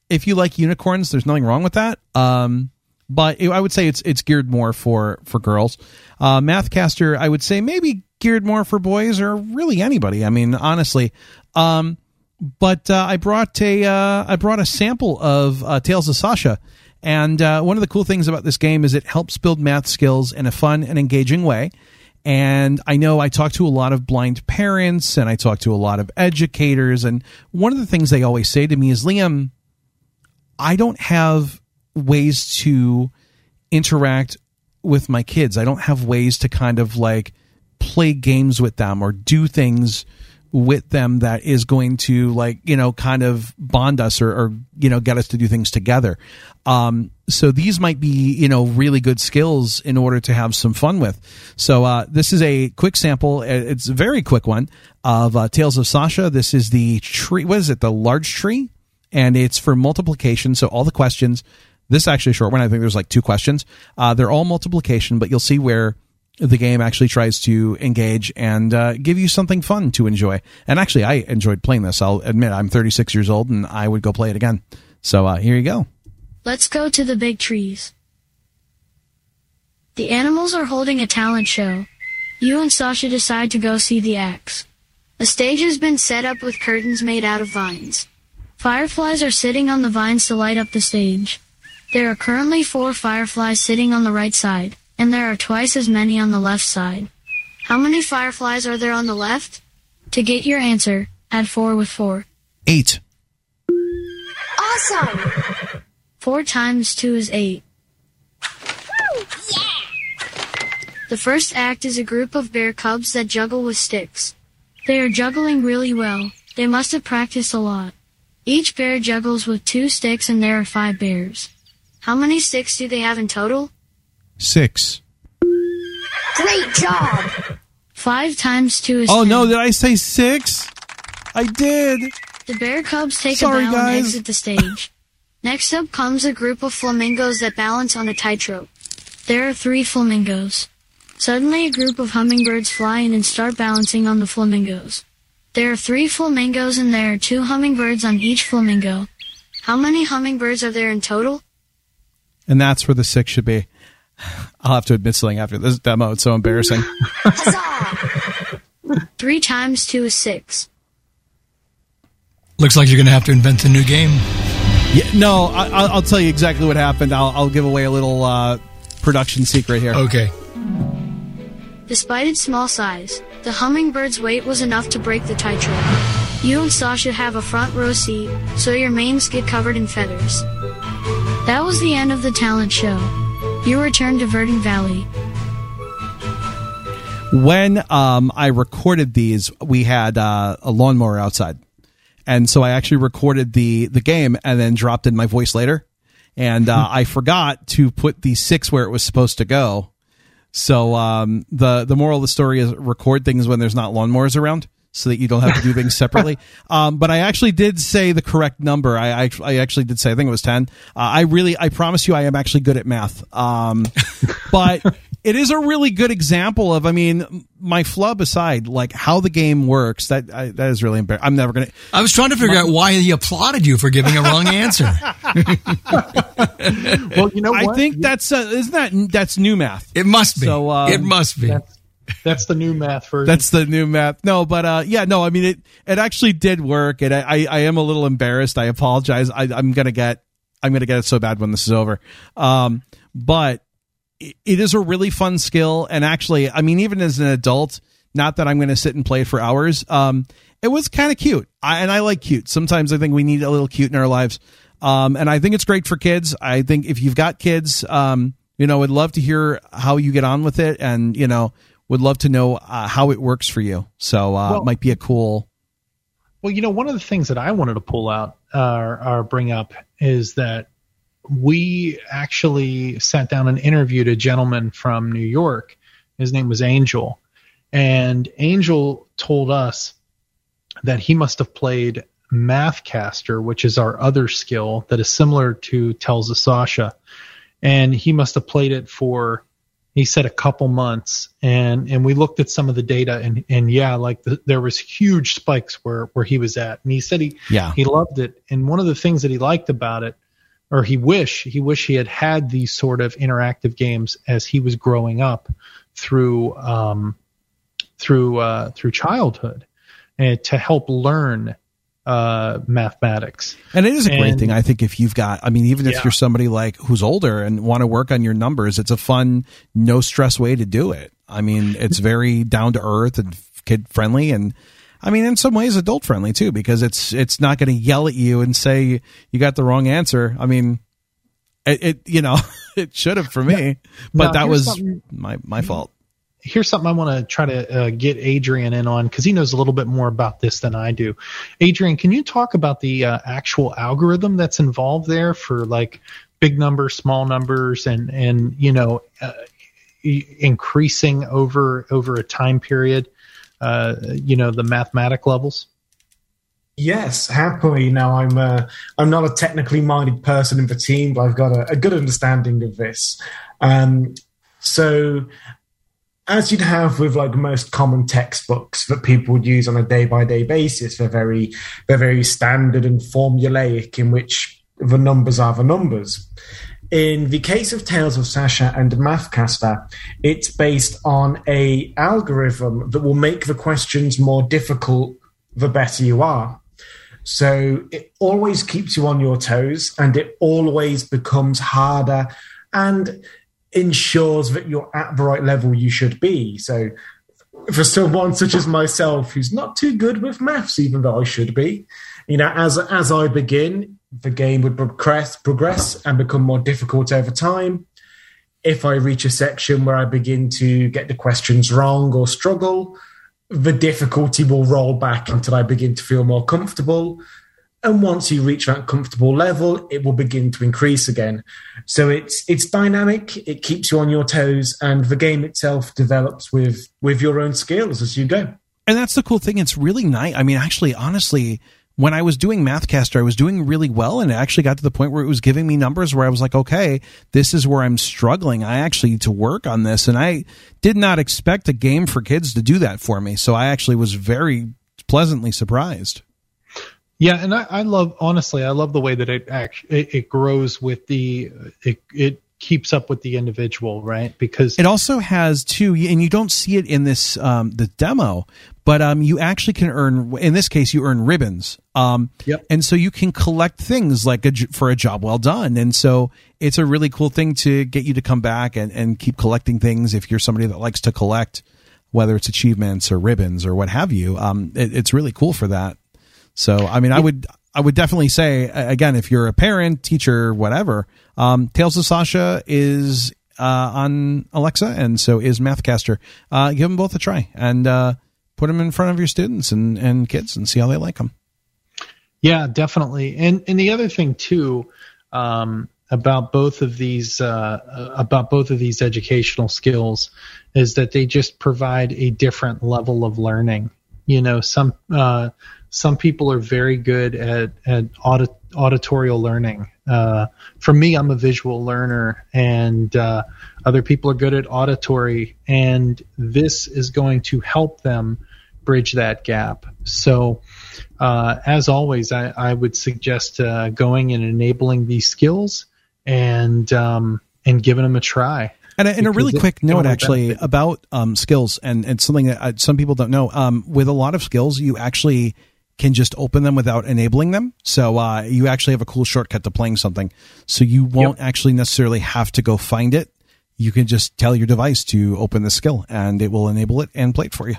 if you like unicorns, there's nothing wrong with that. Um, but I would say it's it's geared more for for girls. Uh, Mathcaster, I would say maybe geared more for boys or really anybody. I mean, honestly. Um, but uh, I brought a uh, I brought a sample of uh, Tales of Sasha, and uh, one of the cool things about this game is it helps build math skills in a fun and engaging way. And I know I talk to a lot of blind parents and I talk to a lot of educators, and one of the things they always say to me is, Liam, I don't have ways to interact with my kids. I don't have ways to kind of like play games with them or do things with them that is going to like you know kind of bond us or, or you know get us to do things together. Um, so these might be you know really good skills in order to have some fun with. So uh, this is a quick sample. It's a very quick one of uh, tales of sasha. This is the tree what is it? The large tree? And it's for multiplication. So all the questions this is actually a short one. I think there's like two questions. Uh, they're all multiplication but you'll see where the game actually tries to engage and uh, give you something fun to enjoy. And actually, I enjoyed playing this. I'll admit I'm 36 years old and I would go play it again. So uh, here you go. Let's go to the big trees. The animals are holding a talent show. You and Sasha decide to go see the acts. A stage has been set up with curtains made out of vines. Fireflies are sitting on the vines to light up the stage. There are currently four fireflies sitting on the right side and there are twice as many on the left side. How many fireflies are there on the left? To get your answer, add 4 with 4. 8. Awesome! 4 times 2 is 8. The first act is a group of bear cubs that juggle with sticks. They are juggling really well. They must have practiced a lot. Each bear juggles with two sticks and there are five bears. How many sticks do they have in total? Six. Great job! Five times two is Oh ten. no, did I say six? I did. The bear cubs take Sorry, a bow guys. and exit the stage. <laughs> Next up comes a group of flamingos that balance on a tightrope. There are three flamingos. Suddenly, a group of hummingbirds fly in and start balancing on the flamingos. There are three flamingos and there are two hummingbirds on each flamingo. How many hummingbirds are there in total? And that's where the six should be. I'll have to admit something after this demo. It's so embarrassing. <laughs> Three times two is six. Looks like you're going to have to invent a new game. Yeah, no, I, I'll, I'll tell you exactly what happened. I'll, I'll give away a little uh, production secret here. Okay. Despite its small size, the hummingbird's weight was enough to break the tightrope. You and Sasha have a front row seat, so your manes get covered in feathers. That was the end of the talent show. You return to Verdant Valley. When um, I recorded these, we had uh, a lawnmower outside, and so I actually recorded the the game and then dropped in my voice later. And uh, <laughs> I forgot to put the six where it was supposed to go. So um, the the moral of the story is record things when there's not lawnmowers around, so that you don't have to do <laughs> things separately. Um, but I actually did say the correct number. I I, I actually did say I think it was ten. Uh, I really I promise you I am actually good at math. Um, <laughs> but it is a really good example of I mean my flub aside, like how the game works. That I, that is really embarrassing. I'm never gonna. I was trying to figure out why he applauded you for giving a wrong answer. <laughs> well, you know I what? think that's uh, isn't that that's new math. It must be. So, um, it must be. That's, that's the new math version. That's the new math. No, but uh, yeah, no. I mean, it it actually did work, and I I, I am a little embarrassed. I apologize. I, I'm gonna get I'm gonna get it so bad when this is over. Um, but it, it is a really fun skill, and actually, I mean, even as an adult, not that I'm gonna sit and play for hours. Um, it was kind of cute, I, and I like cute. Sometimes I think we need a little cute in our lives. Um, and I think it's great for kids. I think if you've got kids, um, you know, would love to hear how you get on with it, and you know, would love to know uh, how it works for you. So uh, Well- it might be a cool. Well, you know, one of the things that I wanted to pull out uh, or bring up is that we actually sat down and interviewed a gentleman from New York. His name was Angel, And Angel told us that he must have played Mathcaster, which is our other skill that is similar to Tales of Sasha. And he must have played it for, he said, a couple months. And and we looked at some of the data, and and yeah, like the, there was huge spikes where where he was at. And he said he Yeah. he loved it. And one of the things that he liked about it, or he wish he wish he had had these sort of interactive games as he was growing up through um, through uh, through childhood, and to help learn uh, mathematics. And it is a great thing, I think, if you've got, I mean, even if Yeah. you're somebody like who's older and want to work on your numbers, it's a fun, no stress way to do it. I mean, it's very down to earth and kid friendly. And I mean, in some ways, adult friendly too, because it's, it's not going to yell at you and say you got the wrong answer. I mean, it, it you know, <laughs> it should have for me, but Now, that was my, my fault. Here's something I want to try to uh, get Adrian in on because he knows a little bit more about this than I do. Adrian, can you talk about the uh, actual algorithm that's involved there for like big numbers, small numbers, and and you know uh, increasing over over a time period? Uh, you know the mathematic levels. Yes, happily. Now I'm uh, I'm not a technically minded person in the team, but I've got a, a good understanding of this. Um, so, as you'd have with like most common textbooks that people would use on a day by day basis, they're very they're very standard and formulaic, in which the numbers are the numbers. In the case of Tales of Sasha and Mathcaster, it's based on a algorithm that will make the questions more difficult the better you are. So it always keeps you on your toes and it always becomes harder and ensures that you're at the right level you should be. So for someone such as myself who's not too good with maths, even though I should be, you know, as as I begin, the game would progress progress and become more difficult over time. If I reach a section where I begin to get the questions wrong or struggle, the difficulty will roll back until I begin to feel more comfortable. And once you reach that comfortable level, it will begin to increase again. So it's it's dynamic, it keeps you on your toes, and the game itself develops with with your own skills as you go. And that's the cool thing. It's really nice. I mean, actually, honestly, when I was doing Mathcaster, I was doing really well, and it actually got to the point where it was giving me numbers where I was like, okay, this is where I'm struggling. I actually need to work on this, and I did not expect a game for kids to do that for me. So I actually was very pleasantly surprised. Yeah, and I, I love honestly, I love the way that it act, it, it grows with the it it keeps up with the individual, right? Because It also has too, and you don't see it in this um, the demo, but um, you actually can earn. In this case, you earn ribbons. Um, Yep. And so you can collect things like a for a job well done, and so it's a really cool thing to get you to come back and, and keep collecting things if you're somebody that likes to collect, whether it's achievements or ribbons or what have you. Um, it, it's really cool for that. So I mean, I would I would definitely say again, if you're a parent, teacher, whatever, um, Tales of Sasha is uh, on Alexa, and so is Mathcaster. Uh, give them both a try and uh, put them in front of your students and, and kids and see how they like them. Yeah, definitely. And and the other thing too um, about both of these uh, about both of these educational skills is that they just provide a different level of learning. You know, some uh, some people are very good at at audit, auditorial learning. Uh, for me, I'm a visual learner, and uh, other people are good at auditory, and this is going to help them bridge that gap. So, uh, as always, I, I would suggest uh, going and enabling these skills and um, and giving them a try. And a, and a really quick note, actually, benefit. about um, skills, and and something that uh, some people don't know. Um, with a lot of skills, you actually can just open them without enabling them. So uh, you actually have a cool shortcut to playing something. So you won't actually necessarily have to go find it. You can just tell your device to open the skill, and it will enable it and play it for you.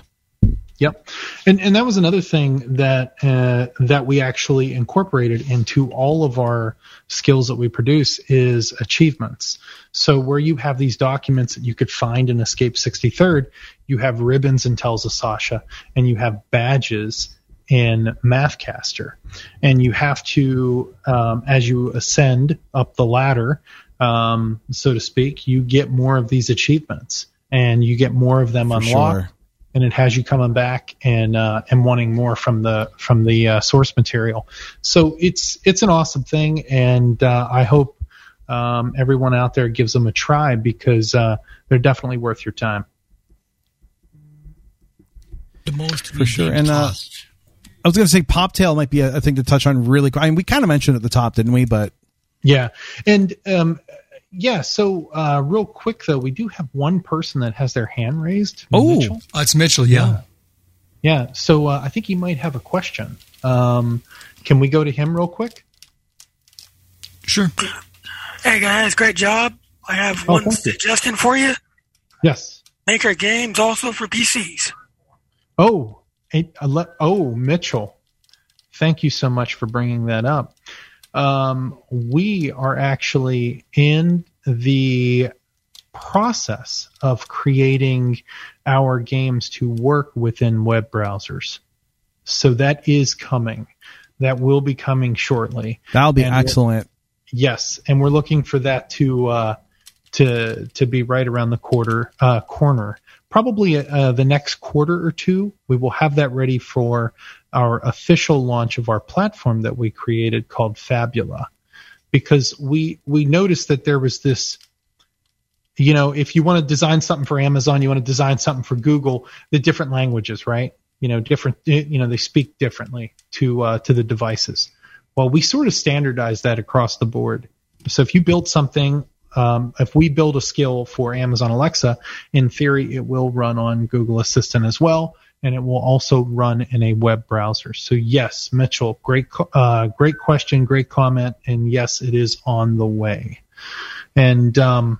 Yep, and and that was another thing that uh, that we actually incorporated into all of our skills that we produce is achievements. So where you have these documents that you could find in Escape 63rd, you have ribbons and Tales of Sasha, and you have badges in Mathcaster, and you have to um, as you ascend up the ladder, um, so to speak, you get more of these achievements, and you get more of them For unlocked sure. and it has you coming back and uh, and wanting more from the from the uh, source material. So it's it's an awesome thing, and uh, I hope um, everyone out there gives them a try because uh, they're definitely worth your time. The most for sure. And uh, I was going to say PopTale might be a, a, thing to touch on really quick. I mean, we kind of mentioned at the top, didn't we? But yeah, and um, yeah. So uh, real quick though, we do have one person that has their hand raised. Oh, Mitchell. Uh, it's Mitchell. Yeah, yeah. yeah. So uh, I think he might have a question. Um, can we go to him real quick? Sure. Hey guys, great job. I have oh, one suggestion you. for you. Yes. Make our games also for PCs. Oh, eight, oh, Mitchell. Thank you so much for bringing that up. Um, we are actually in the process of creating our games to work within web browsers. So that is coming. That will be coming shortly. That'll be and excellent. Yes, and we're looking for that to uh, to to be right around the quarter uh, corner probably uh, the next quarter or two, we will have that ready for our official launch of our platform that we created called Fabula. Because we we noticed that there was this, you know, if you want to design something for Amazon, you want to design something for Google, the different languages, right? You know, different, you know, they speak differently to uh, to the devices. Well, we sort of standardized that across the board. So if you build something um, if we build a skill for Amazon Alexa, in theory, it will run on Google Assistant as well, and it will also run in a web browser. So yes, Mitchell, great, uh, great question, great comment, and yes, it is on the way. And um,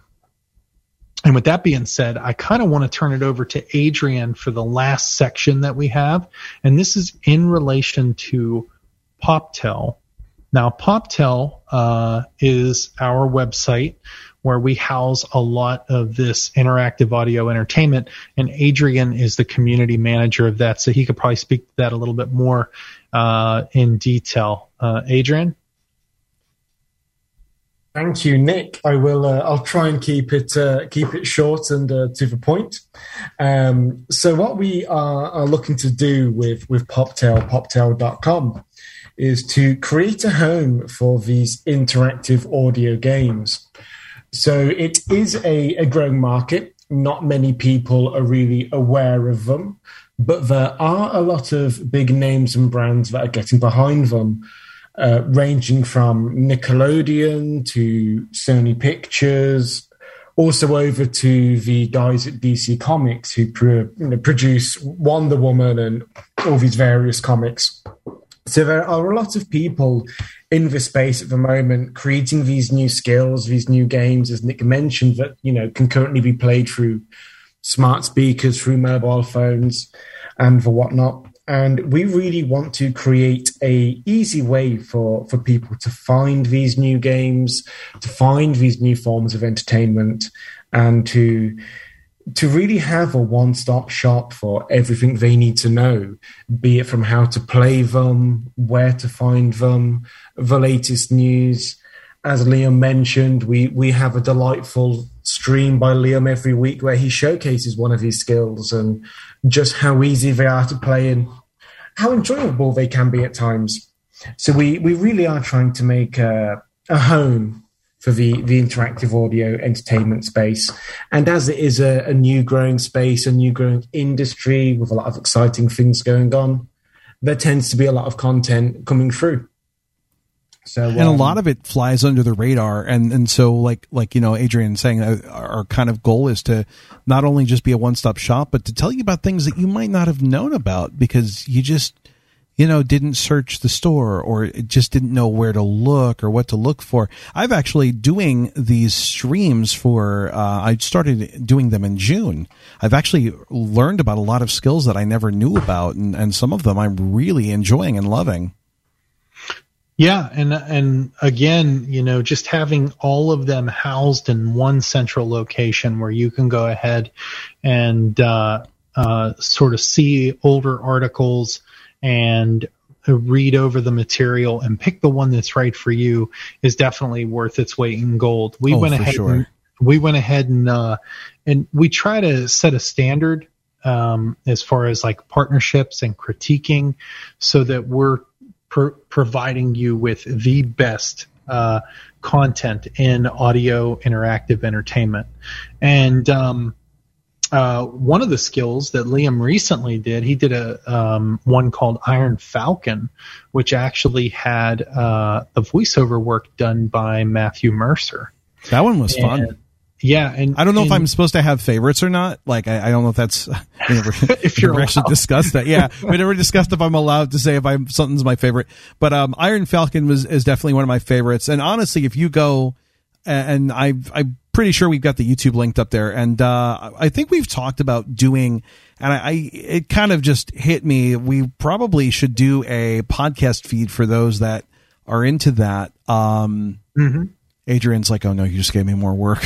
and with that being said, I kind of want to turn it over to Adrian for the last section that we have, and this is in relation to PopTale now, PopTale uh, is our website where we house a lot of this interactive audio entertainment, and Adrian is the community manager of that, so he could probably speak to that a little bit more uh, in detail. Uh, Adrian. Thank you, Nick. I will. Uh, I'll try and keep it uh, keep it short and uh, to the point. Um, so, what we are, are, looking to do with with PopTale, PopTale.com, is to create a home for these interactive audio games. So it is a, a growing market. Not many people are really aware of them, but there are a lot of big names and brands that are getting behind them. Uh, ranging from Nickelodeon to Sony Pictures, also over to the guys at DC Comics who produce Wonder Woman and all these various comics. So there are a lot of people in this space at the moment creating these new skills, these new games, as Nick mentioned, that you know can currently be played through smart speakers, through mobile phones, and for whatnot. And we really want to create a easy way for for people to find these new games, to find these new forms of entertainment, and to to really have a one stop shop for everything they need to know, be it from how to play them, where to find them, the latest news. As Liam mentioned, we, we have a delightful stream by Liam every week where he showcases one of his skills and just how easy they are to play and how enjoyable they can be at times. So we, we really are trying to make a, a home for the, the interactive audio entertainment space. And as it is a, a new growing space, a new growing industry with a lot of exciting things going on, there tends to be a lot of content coming through. So, um, and a um, lot of it flies under the radar, and and so like like you know Adrian saying, uh, our kind of goal is to not only just be a one stop shop, but to tell you about things that you might not have known about because you just you know, didn't search the store or just didn't know where to look or what to look for. I've actually doing these streams for, uh, I started doing them in June. I've actually learned about a lot of skills that I never knew about and, and some of them I'm really enjoying and loving. Yeah, and and again, you know, just having all of them housed in one central location where you can go ahead and uh, uh, sort of see older articles, and read over the material and pick the one that's right for you is definitely worth its weight in gold. We oh, went ahead sure. and we went ahead and uh, and we try to set a standard um, as far as like partnerships and critiquing, so that we're pro- providing you with the best uh, content in audio interactive entertainment. And um, uh, one of the skills that Liam recently did, he did a um, one called Iron Falcon, which actually had uh, the voiceover work done by Matthew Mercer. That one was And- fun. Yeah, and I don't know if I'm supposed to have favorites or not. Like, I, I don't know if that's <laughs> we never, <laughs> If you're we actually discussed that. Yeah, we never discussed if I'm allowed to say if I'm something's my favorite. But um, Iron Falcon was is definitely one of my favorites. And honestly, if you go, and I I'm pretty sure we've got the YouTube linked up there, and uh, I think we've talked about doing. And I, I, it kind of just hit me. We probably should do a podcast feed for those that are into that. Um, Mhm. Adrian's like, oh no, you just gave me more work.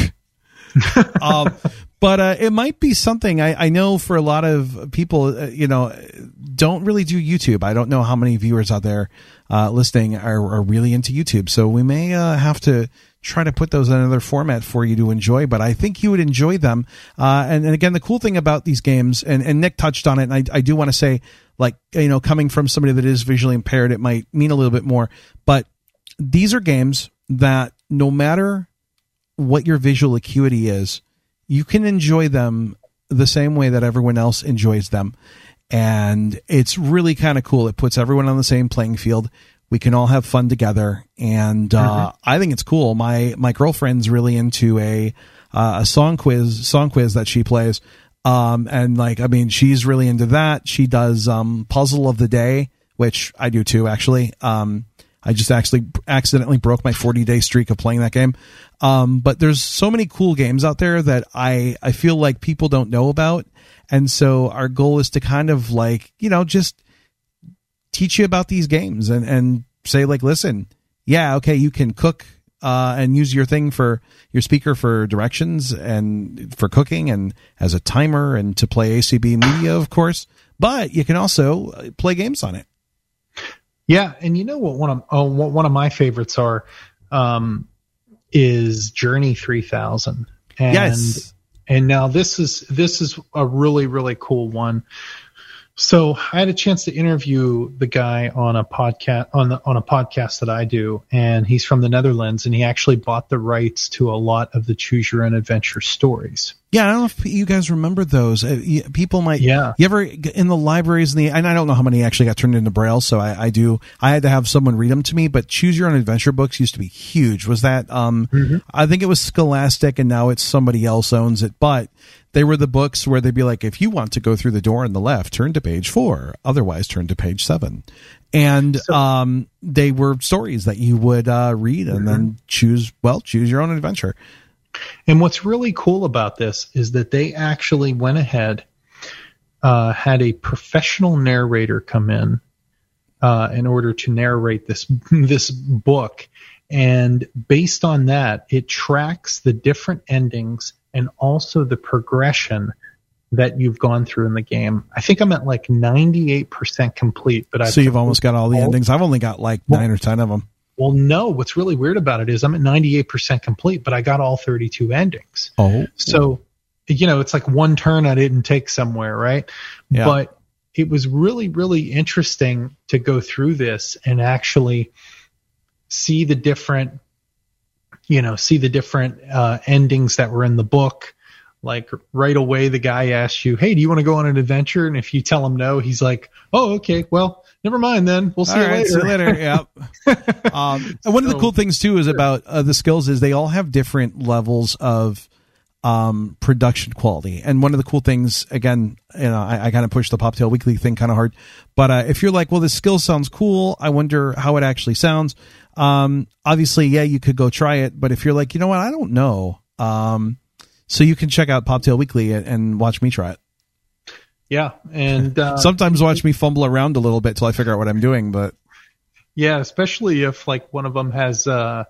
<laughs> um, but uh, it might be something I, I know for a lot of people, uh, you know, don't really do YouTube. I don't know how many viewers out there uh, listening are, are really into YouTube. So we may uh, have to try to put those in another format for you to enjoy. But I think you would enjoy them. Uh, and, and again, the cool thing about these games, and, and Nick touched on it, and I, I do want to say, like, you know, coming from somebody that is visually impaired, it might mean a little bit more. But these are games that no matter what your visual acuity is, you can enjoy them the same way that everyone else enjoys them. And it's really kind of cool. It puts everyone on the same playing field. We can all have fun together. And, uh, I think it's cool. My, my girlfriend's really into a, uh, a song quiz, song quiz that she plays. Um, and like, I mean, she's really into that. She does, um, puzzle of the day, which I do too, actually. Um, I just actually accidentally broke my 40 day streak of playing that game. Um, but there's so many cool games out there that I, I feel like people don't know about. And so our goal is to kind of like, you know, just teach you about these games and, and say like, listen, yeah, okay, you can cook, uh, and use your thing for your speaker for directions and for cooking and as a timer and to play ACB media, of course, but you can also uh, play games on it. Yeah, and you know what one of oh, what one of my favorites are um, is Journey three thousand. And, Yes. And now this is this is a really really cool one. So I had a chance to interview the guy on a podcast on the on a podcast that I do, and he's from the Netherlands, and he actually bought the rights to a lot of the Choose Your Own Adventure stories. Yeah, I don't know if you guys remember those. Uh, people might. Yeah. You ever in the libraries? In the and I don't know how many actually got turned into braille. So I, I do. I had to have someone read them to me. But choose your own adventure books used to be huge. Was that? Um, I think it was Scholastic, and now it's somebody else owns it. But they were the books where they'd be like, if you want to go through the door on the left, turn to page four. Otherwise, turn to page seven. And um, they were stories that you would uh, read and then choose. Well, choose your own adventure. And what's really cool about this is that they actually went ahead, uh, had a professional narrator come in uh, in order to narrate this <laughs> this book, and based on that, it tracks the different endings and also the progression that you've gone through in the game. I think I'm at like 98% complete, but I so you've almost got all the endings. I've only got like nine or ten of them. Well, no. What's really weird about it is I'm at 98% complete, but I got all 32 endings. Oh, So, you know, it's like one turn I didn't take somewhere, right? Yeah. But it was really, really interesting to go through this and actually see the different, you know, see the different uh, endings that were in the book. Like right away, the guy asks you, "Hey, do you want to go on an adventure?" And if you tell him no, he's like, "Oh, okay. Well, never mind then. We'll see All you right, later." see you later. Yep. <laughs> um, and one of the cool things too is about uh, the skills is they all have different levels of um, production quality. And one of the cool things, again, you know, I, I kind of push the PopTale Weekly thing kind of hard, but uh, if you're like, well, this skill sounds cool, I wonder how it actually sounds. Um, obviously, yeah, you could go try it, but if you're like, you know what, I don't know, um, so you can check out PopTale Weekly and, and watch me try it. Yeah, and uh, Sometimes watch me fumble around a little bit till I figure out what I'm doing, but Yeah, especially if like one of them has, uh,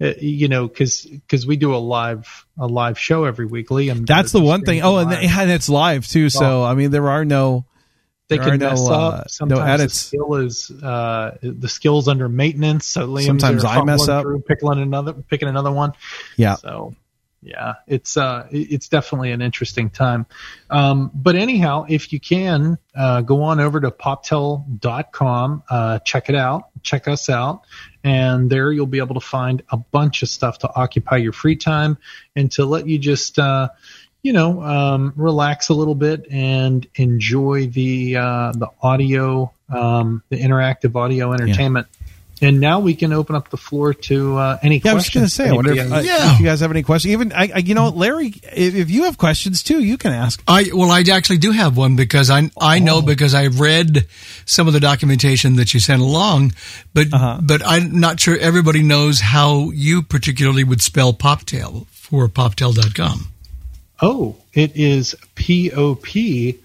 uh, you know, because because we do a live a live show every week. Liam, That's the one thing. Oh, and, live. and it's live too. So I mean, there are no. they there can mess no, up. uh, Sometimes no the skill is uh, the skill's under maintenance. So Liam's Sometimes I mess up. through, picking another picking another one. Yeah. So yeah, it's uh, it's definitely an interesting time. Um, but anyhow, if you can, uh, go on over to poptale.com, uh, check it out, check us out, and there you'll be able to find a bunch of stuff to occupy your free time and to let you just, uh, you know, um, relax a little bit and enjoy the uh, the audio, um, the interactive audio entertainment. And now we can open up the floor to uh, any Yeah, I was questions. going to say, I wonder if, uh, Anybody- if you guys have any questions. Even, I, I, you know, Larry, if, if you have questions too, you can ask. I well, I actually do have one because I I know because I read some of the documentation that you sent along, but but I'm not sure everybody knows how you particularly would spell PopTale for poptale.com. Oh, it is P O P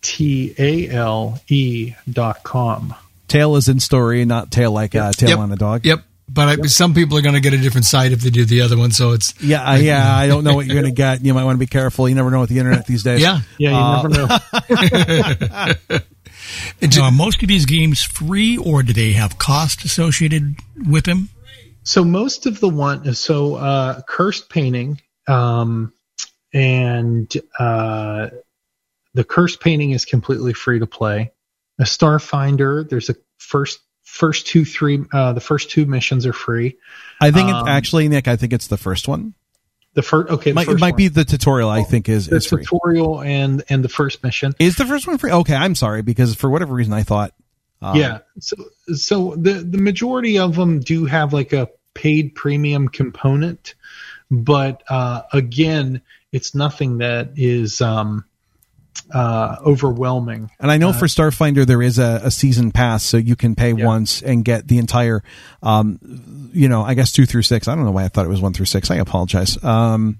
T A L E dot com. Tale is in story, not tail like uh, tail Yep. on a dog. Yep. But I, some people are going to get a different site if they do the other one, so it's Yeah, I, yeah. I don't know what you're going <laughs> to get. You might want to be careful. You never know with the internet these days. Yeah. Yeah, you Uh, never know. <laughs> Now, are most of these games free, or do they have cost associated with them? So most of the one, so uh, cursed painting, um, and uh, the cursed painting is completely free to play. A Starfinder, there's a first first two three uh, the first two missions are free. I think Um, it's actually Nick. I think it's the first one. the first okay. It the might, it might one. be the tutorial. I think is the is free. tutorial and and the first mission. Is the first one free? Okay, I'm sorry because for whatever reason I thought. um, yeah. So so the the majority of them do have like a paid premium component, but uh, again, it's nothing that is um, uh, overwhelming. And I know Uh, for Starfinder there is a, a season pass, so you can pay once and get the entire, um, you know, I guess two through six. I don't know why I thought it was one through six. I apologize. Um,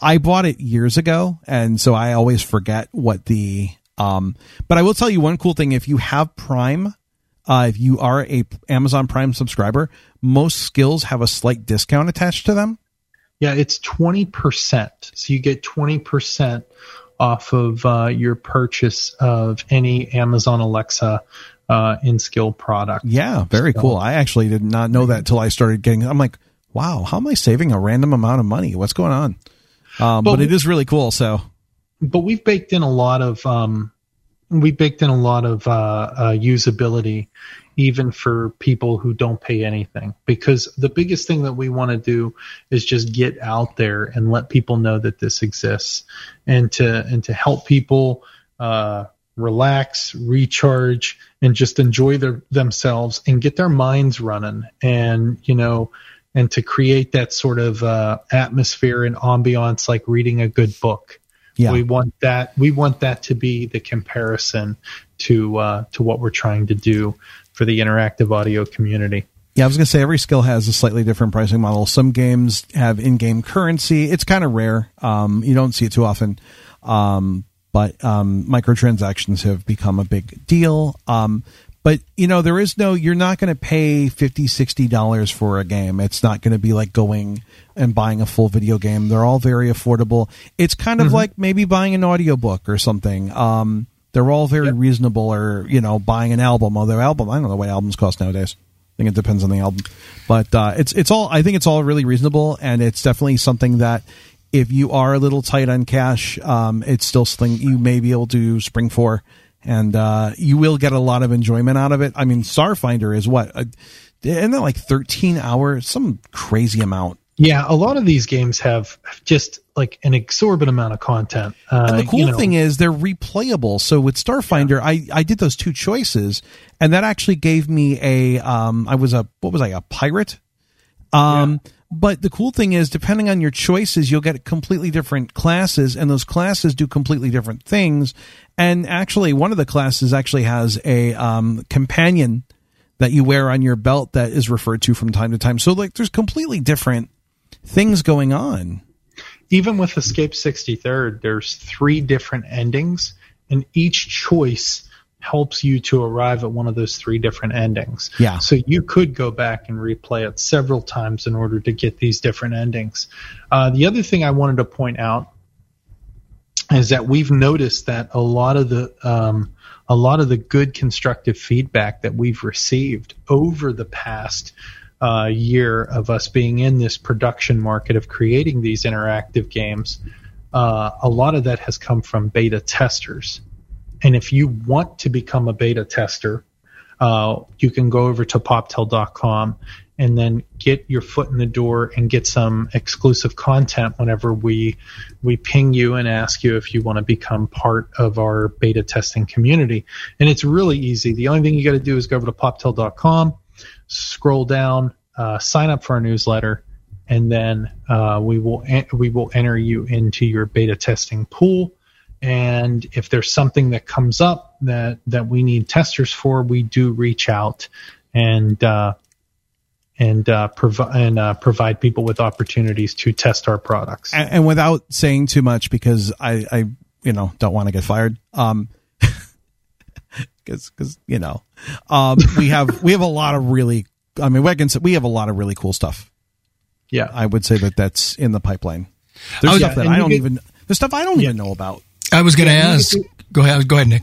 I bought it years ago, and so I always forget what the. Um, but I will tell you one cool thing: if you have Prime, uh, if you are a Amazon Prime subscriber, most skills have a slight discount attached to them. Yeah, it's twenty percent. So you get twenty percent off of uh, your purchase of any Amazon Alexa uh, in skill product. Yeah, very So- cool. I actually did not know that until I started getting. I'm like, wow, how am I saving a random amount of money? What's going on? Um, But but it is really cool. So but we've baked in a lot of um, we baked in a lot of uh, uh, usability even for people who don't pay anything. Because the biggest thing that we want to do is just get out there and let people know that this exists. And to and to help people uh, relax recharge and just enjoy their themselves and get their minds running. And you know and to create that sort of uh, atmosphere and ambiance like reading a good book. Yeah. we want that we want that to be the comparison to uh, to what we're trying to do for the interactive audio community yeah, I was gonna say every skill has a slightly different pricing model. Some games have in-game currency. It's kind of rare. Um, you don't see it too often. Um, but um, microtransactions have become a big deal. Um, but you know there is no you're not going to pay 50 60 dollars for a game it's not going to be like going and buying a full video game they're all very affordable it's kind of Mhm. like maybe buying an audiobook or something um, they're all very reasonable or you know buying an album although album i don't know what albums cost nowadays i think it depends on the album but uh, it's it's all i think it's all really reasonable and it's definitely something that if you are a little tight on cash um, it's still something you may be able to spring for and uh, you will get a lot of enjoyment out of it. I mean, Starfinder is what, isn't that like 13 hours? Some crazy amount. Yeah a lot of these games have just like an exorbitant amount of content uh, And the cool you know, thing is they're replayable. So with Starfinder, I, I did those two choices, and that actually gave me a um I was a what was I a pirate, um. But the cool thing is, depending on your choices, you'll get completely different classes, and those classes do completely different things. And actually, one of the classes actually has a um, companion that you wear on your belt that is referred to from time to time. So, like, there's completely different things going on. even with escape 63rd there's three different endings and each choice helps you to arrive at one of those three different endings Yeah. so you could go back and replay it several times in order to get these different endings uh, the other thing i wanted to point out is that we've noticed that a lot of the um, a lot of the good constructive feedback that we've received over the past uh, year of us being in this production market of creating these interactive games, uh, a lot of that has come from beta testers. And if you want to become a beta tester, uh, you can go over to poptale.com and then get your foot in the door and get some exclusive content whenever we we ping you and ask you if you want to become part of our beta testing community. And it's really easy. The only thing you got to do is go over to poptale.com, scroll down, uh, sign up for our newsletter, and then uh, we will we will enter you into your beta testing pool. And if there's something that comes up that that we need testers for, we do reach out and uh, and uh, provide and uh, provide people with opportunities to test our products. And, and without saying too much, because I, I you know, don't want to get fired. Um, because because you know, um, we have we have a lot of really. I mean, we can say we have a lot of really cool stuff. Yeah, I would say that that's in the pipeline. There's Oh, stuff yeah, that I don't get- even. There's stuff I don't even know about. I was going to Yeah, ask. to- Go ahead. Go ahead, Nick.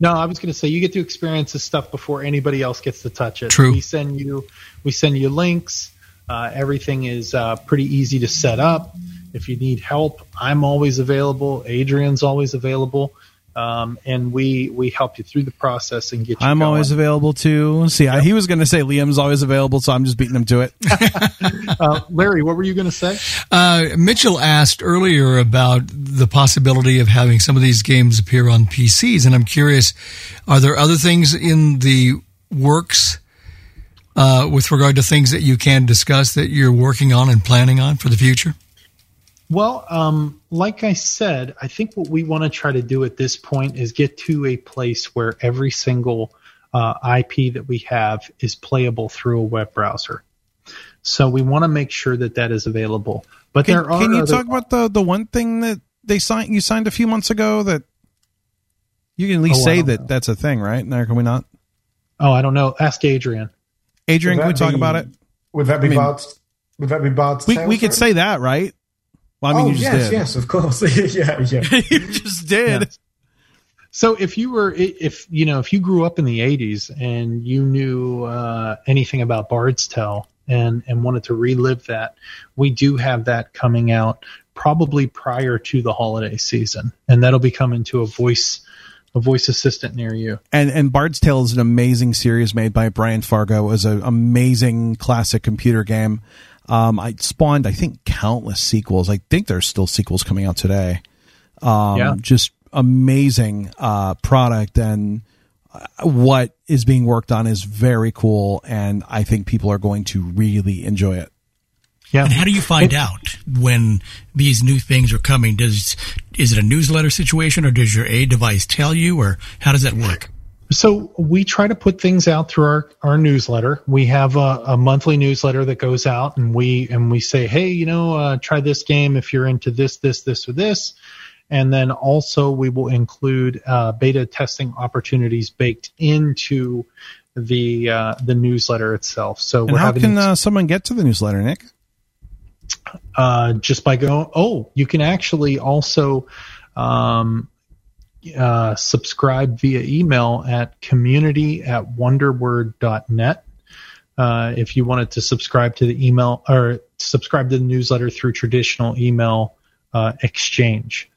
No, I was going to say you get to experience this stuff before anybody else gets to touch it. True. We send you we send you links. Uh, everything is uh, pretty easy to set up. If you need help, I'm always available. Adrian's always available, um, and we we help you through the process and get you. I'm going. always available too. See, I, he was going to say Liam's always available, so I'm just beating him to it. <laughs> uh, Larry, what were you going to say? Uh, Mitchell asked earlier about the possibility of having some of these games appear on PCs, and I'm curious: are there other things in the works uh, with regard to things that you can discuss that you're working on and planning on for the future? Well, um, like I said, I think what we want to try to do at this point is get to a place where every single uh, IP that we have is playable through a web browser. So we want to make sure that that is available. But Can, there are can you other- talk about the the one thing that they signed? You signed a few months ago that you can at least Oh, say don't that that's a thing, right? Now, can we not? Oh, I don't know. Ask Adrian. Adrian, Would can we that talk be- about it? Would that be I mean- Bard's? Would that be Bard's? We we could say that, right? Well, I mean, oh you just yes, did. yes, of course. <laughs> yeah, yeah. <laughs> you just did. So if you were, if you know, if you grew up in the '80s and you knew uh, anything about Bard's Tale and and wanted to relive that, we do have that coming out probably prior to the holiday season, and that'll be coming to a voice a voice assistant near you. And and Bard's Tale is an amazing series made by Brian Fargo. It was an amazing classic computer game. Um, I spawned, I think, countless sequels. I think there's still sequels coming out today. Um, Yeah. just amazing uh, product and uh, what is being worked on is very cool, and I think people are going to really enjoy it. Yeah. And how do you find out when these new things are coming? Does is it a newsletter situation, or does your A device tell you, or how does that work? So we try to put things out through our, our newsletter. We have a, a monthly newsletter that goes out, and we and we say, hey, you know, uh, try this game if you're into this, this, this, or this. And then also we will include uh, beta testing opportunities baked into the uh, the newsletter itself. So And we're how having can uh, someone get to the newsletter, Nick? uh, just by going. Oh, you can actually also um, uh, subscribe via email at community at wanderword.net. Uh, if you wanted to subscribe to the email or subscribe to the newsletter through traditional email uh, exchange.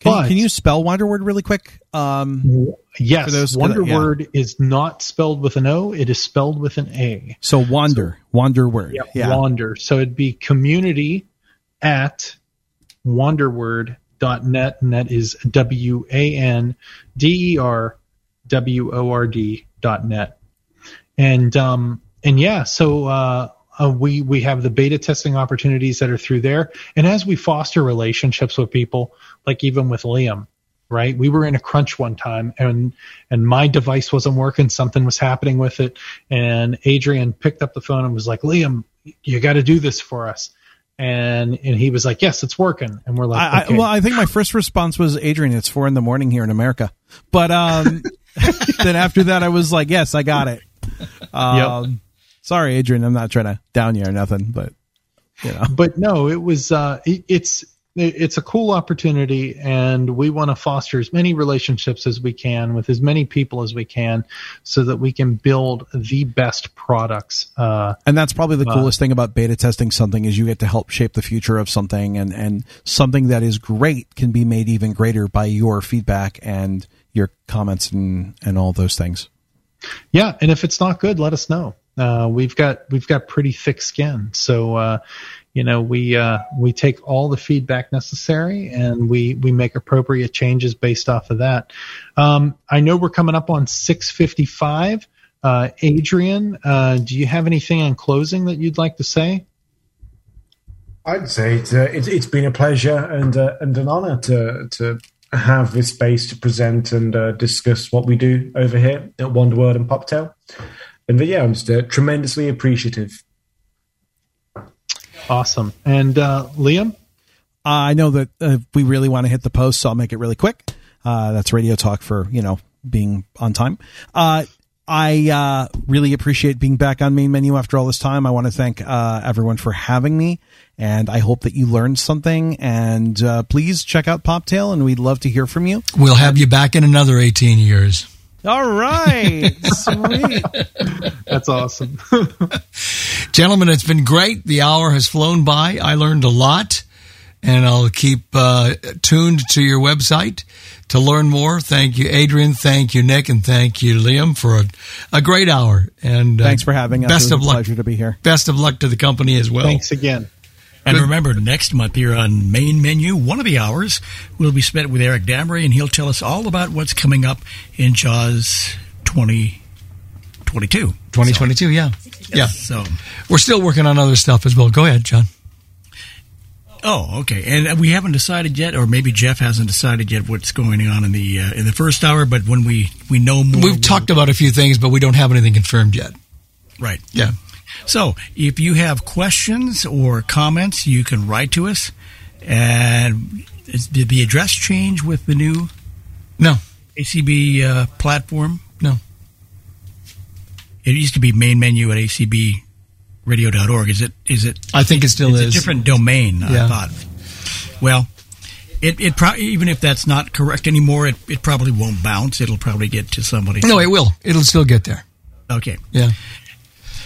Can, But- can you spell Wanderword really quick? Um, Yes, those- Wonder yeah. Is not spelled with an O; it is spelled with an A. So wander, wander word. Yeah. Wander. So it'd be community at wanderword.net, and that is W A N D E R W O R D dot net. And um and yeah, so uh, uh we we have the beta testing opportunities that are through there, and as we foster relationships with people, like even with Liam, right? We were in a crunch one time and and my device wasn't working, something was happening with it, and Adrian picked up the phone and was like, "Liam, you got to do this for us." And and he was like, "Yes, it's working." And we're like, I, okay. I, well, I think my first response was Adrian. It's four in the morning here in America, but um, <laughs> then after that, I was like, "Yes, I got it." Um, Sorry, Adrian. I'm not trying to down you or nothing, but you know. but no, it was uh, it, it's it's a cool opportunity and we want to foster as many relationships as we can with as many people as we can so that we can build the best products uh, and that's probably the uh, coolest thing about beta testing something is you get to help shape the future of something and and something that is great can be made even greater by your feedback and your comments and and all those things. Yeah and if it's not good let us know. Uh, we've got we've got pretty thick skin. So uh, you know we uh, we take all the feedback necessary and we we make appropriate changes based off of that. Um, I know we're coming up on 6:55. Uh, Adrian, uh, do you have anything in closing that you'd like to say? I'd say it's, uh, it's, it's been a pleasure and uh, and an honor to to have this space to present and uh, discuss what we do over here at Wanderword and PopTale. And yeah, I'm just tremendously appreciative. Awesome. And uh, Liam? I know that uh, we really want to hit the post, so I'll make it really quick. Uh, that's radio talk for, you know, being on time. Uh, I uh, really appreciate being back on main menu after all this time. I want to thank uh, everyone for having me, and I hope that you learned something. And please check out PopTale, and we'd love to hear from you. We'll have you back in another 18 years. All right. <laughs> Sweet. That's awesome. <laughs> Gentlemen, it's been great. The hour has flown by. I learned a lot, and I'll keep uh, tuned to your website to learn more. Thank you, Adrian. Thank you, Nick, and thank you, Liam, for a, a great hour. And uh, thanks for having us. Best of luck. Pleasure to be here. Best of luck to the company as well. Thanks again. And remember, next month here on Main Menu, one of the hours will be spent with Eric Damery, and he'll tell us all about what's coming up in Jaws 2022. 2022, so, yeah. Yeah. So we're still working on other stuff as well. Go ahead, John. Oh, okay. And we haven't decided yet, or maybe Jeff hasn't decided yet what's going on in the uh, in the first hour. But when we we know more, we've talked about a few things, but we don't have anything confirmed yet. Right. Yeah. So if you have questions or comments, you can write to us. And did the address change with the new no ACB uh, platform? No. It used to be main menu at acbradio.org. Is it? Is it? I think it still it's is a different domain. Yeah. I thought. Well, it it pro- even if that's not correct anymore, it, it probably won't bounce. It'll probably get to somebody. No, it will. It'll still get there. Okay. Yeah.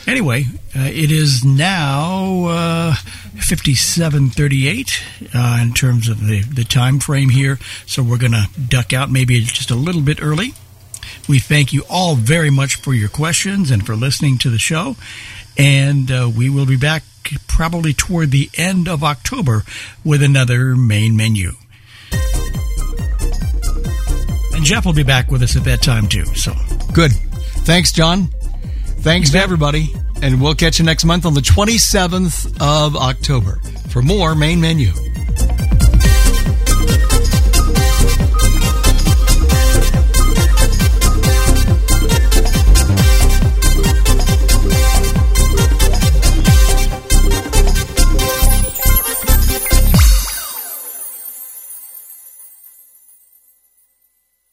Anyway, uh, it is now uh, 5738 uh, in terms of the, the time frame here, so we're going to duck out maybe just a little bit early. We thank you all very much for your questions and for listening to the show, and uh, we will be back probably toward the end of October with another main menu. And Jeff will be back with us at that time too. So good. Thanks, John. Thanks to everybody, and we'll catch you next month on the 27th of October for more Main Menu.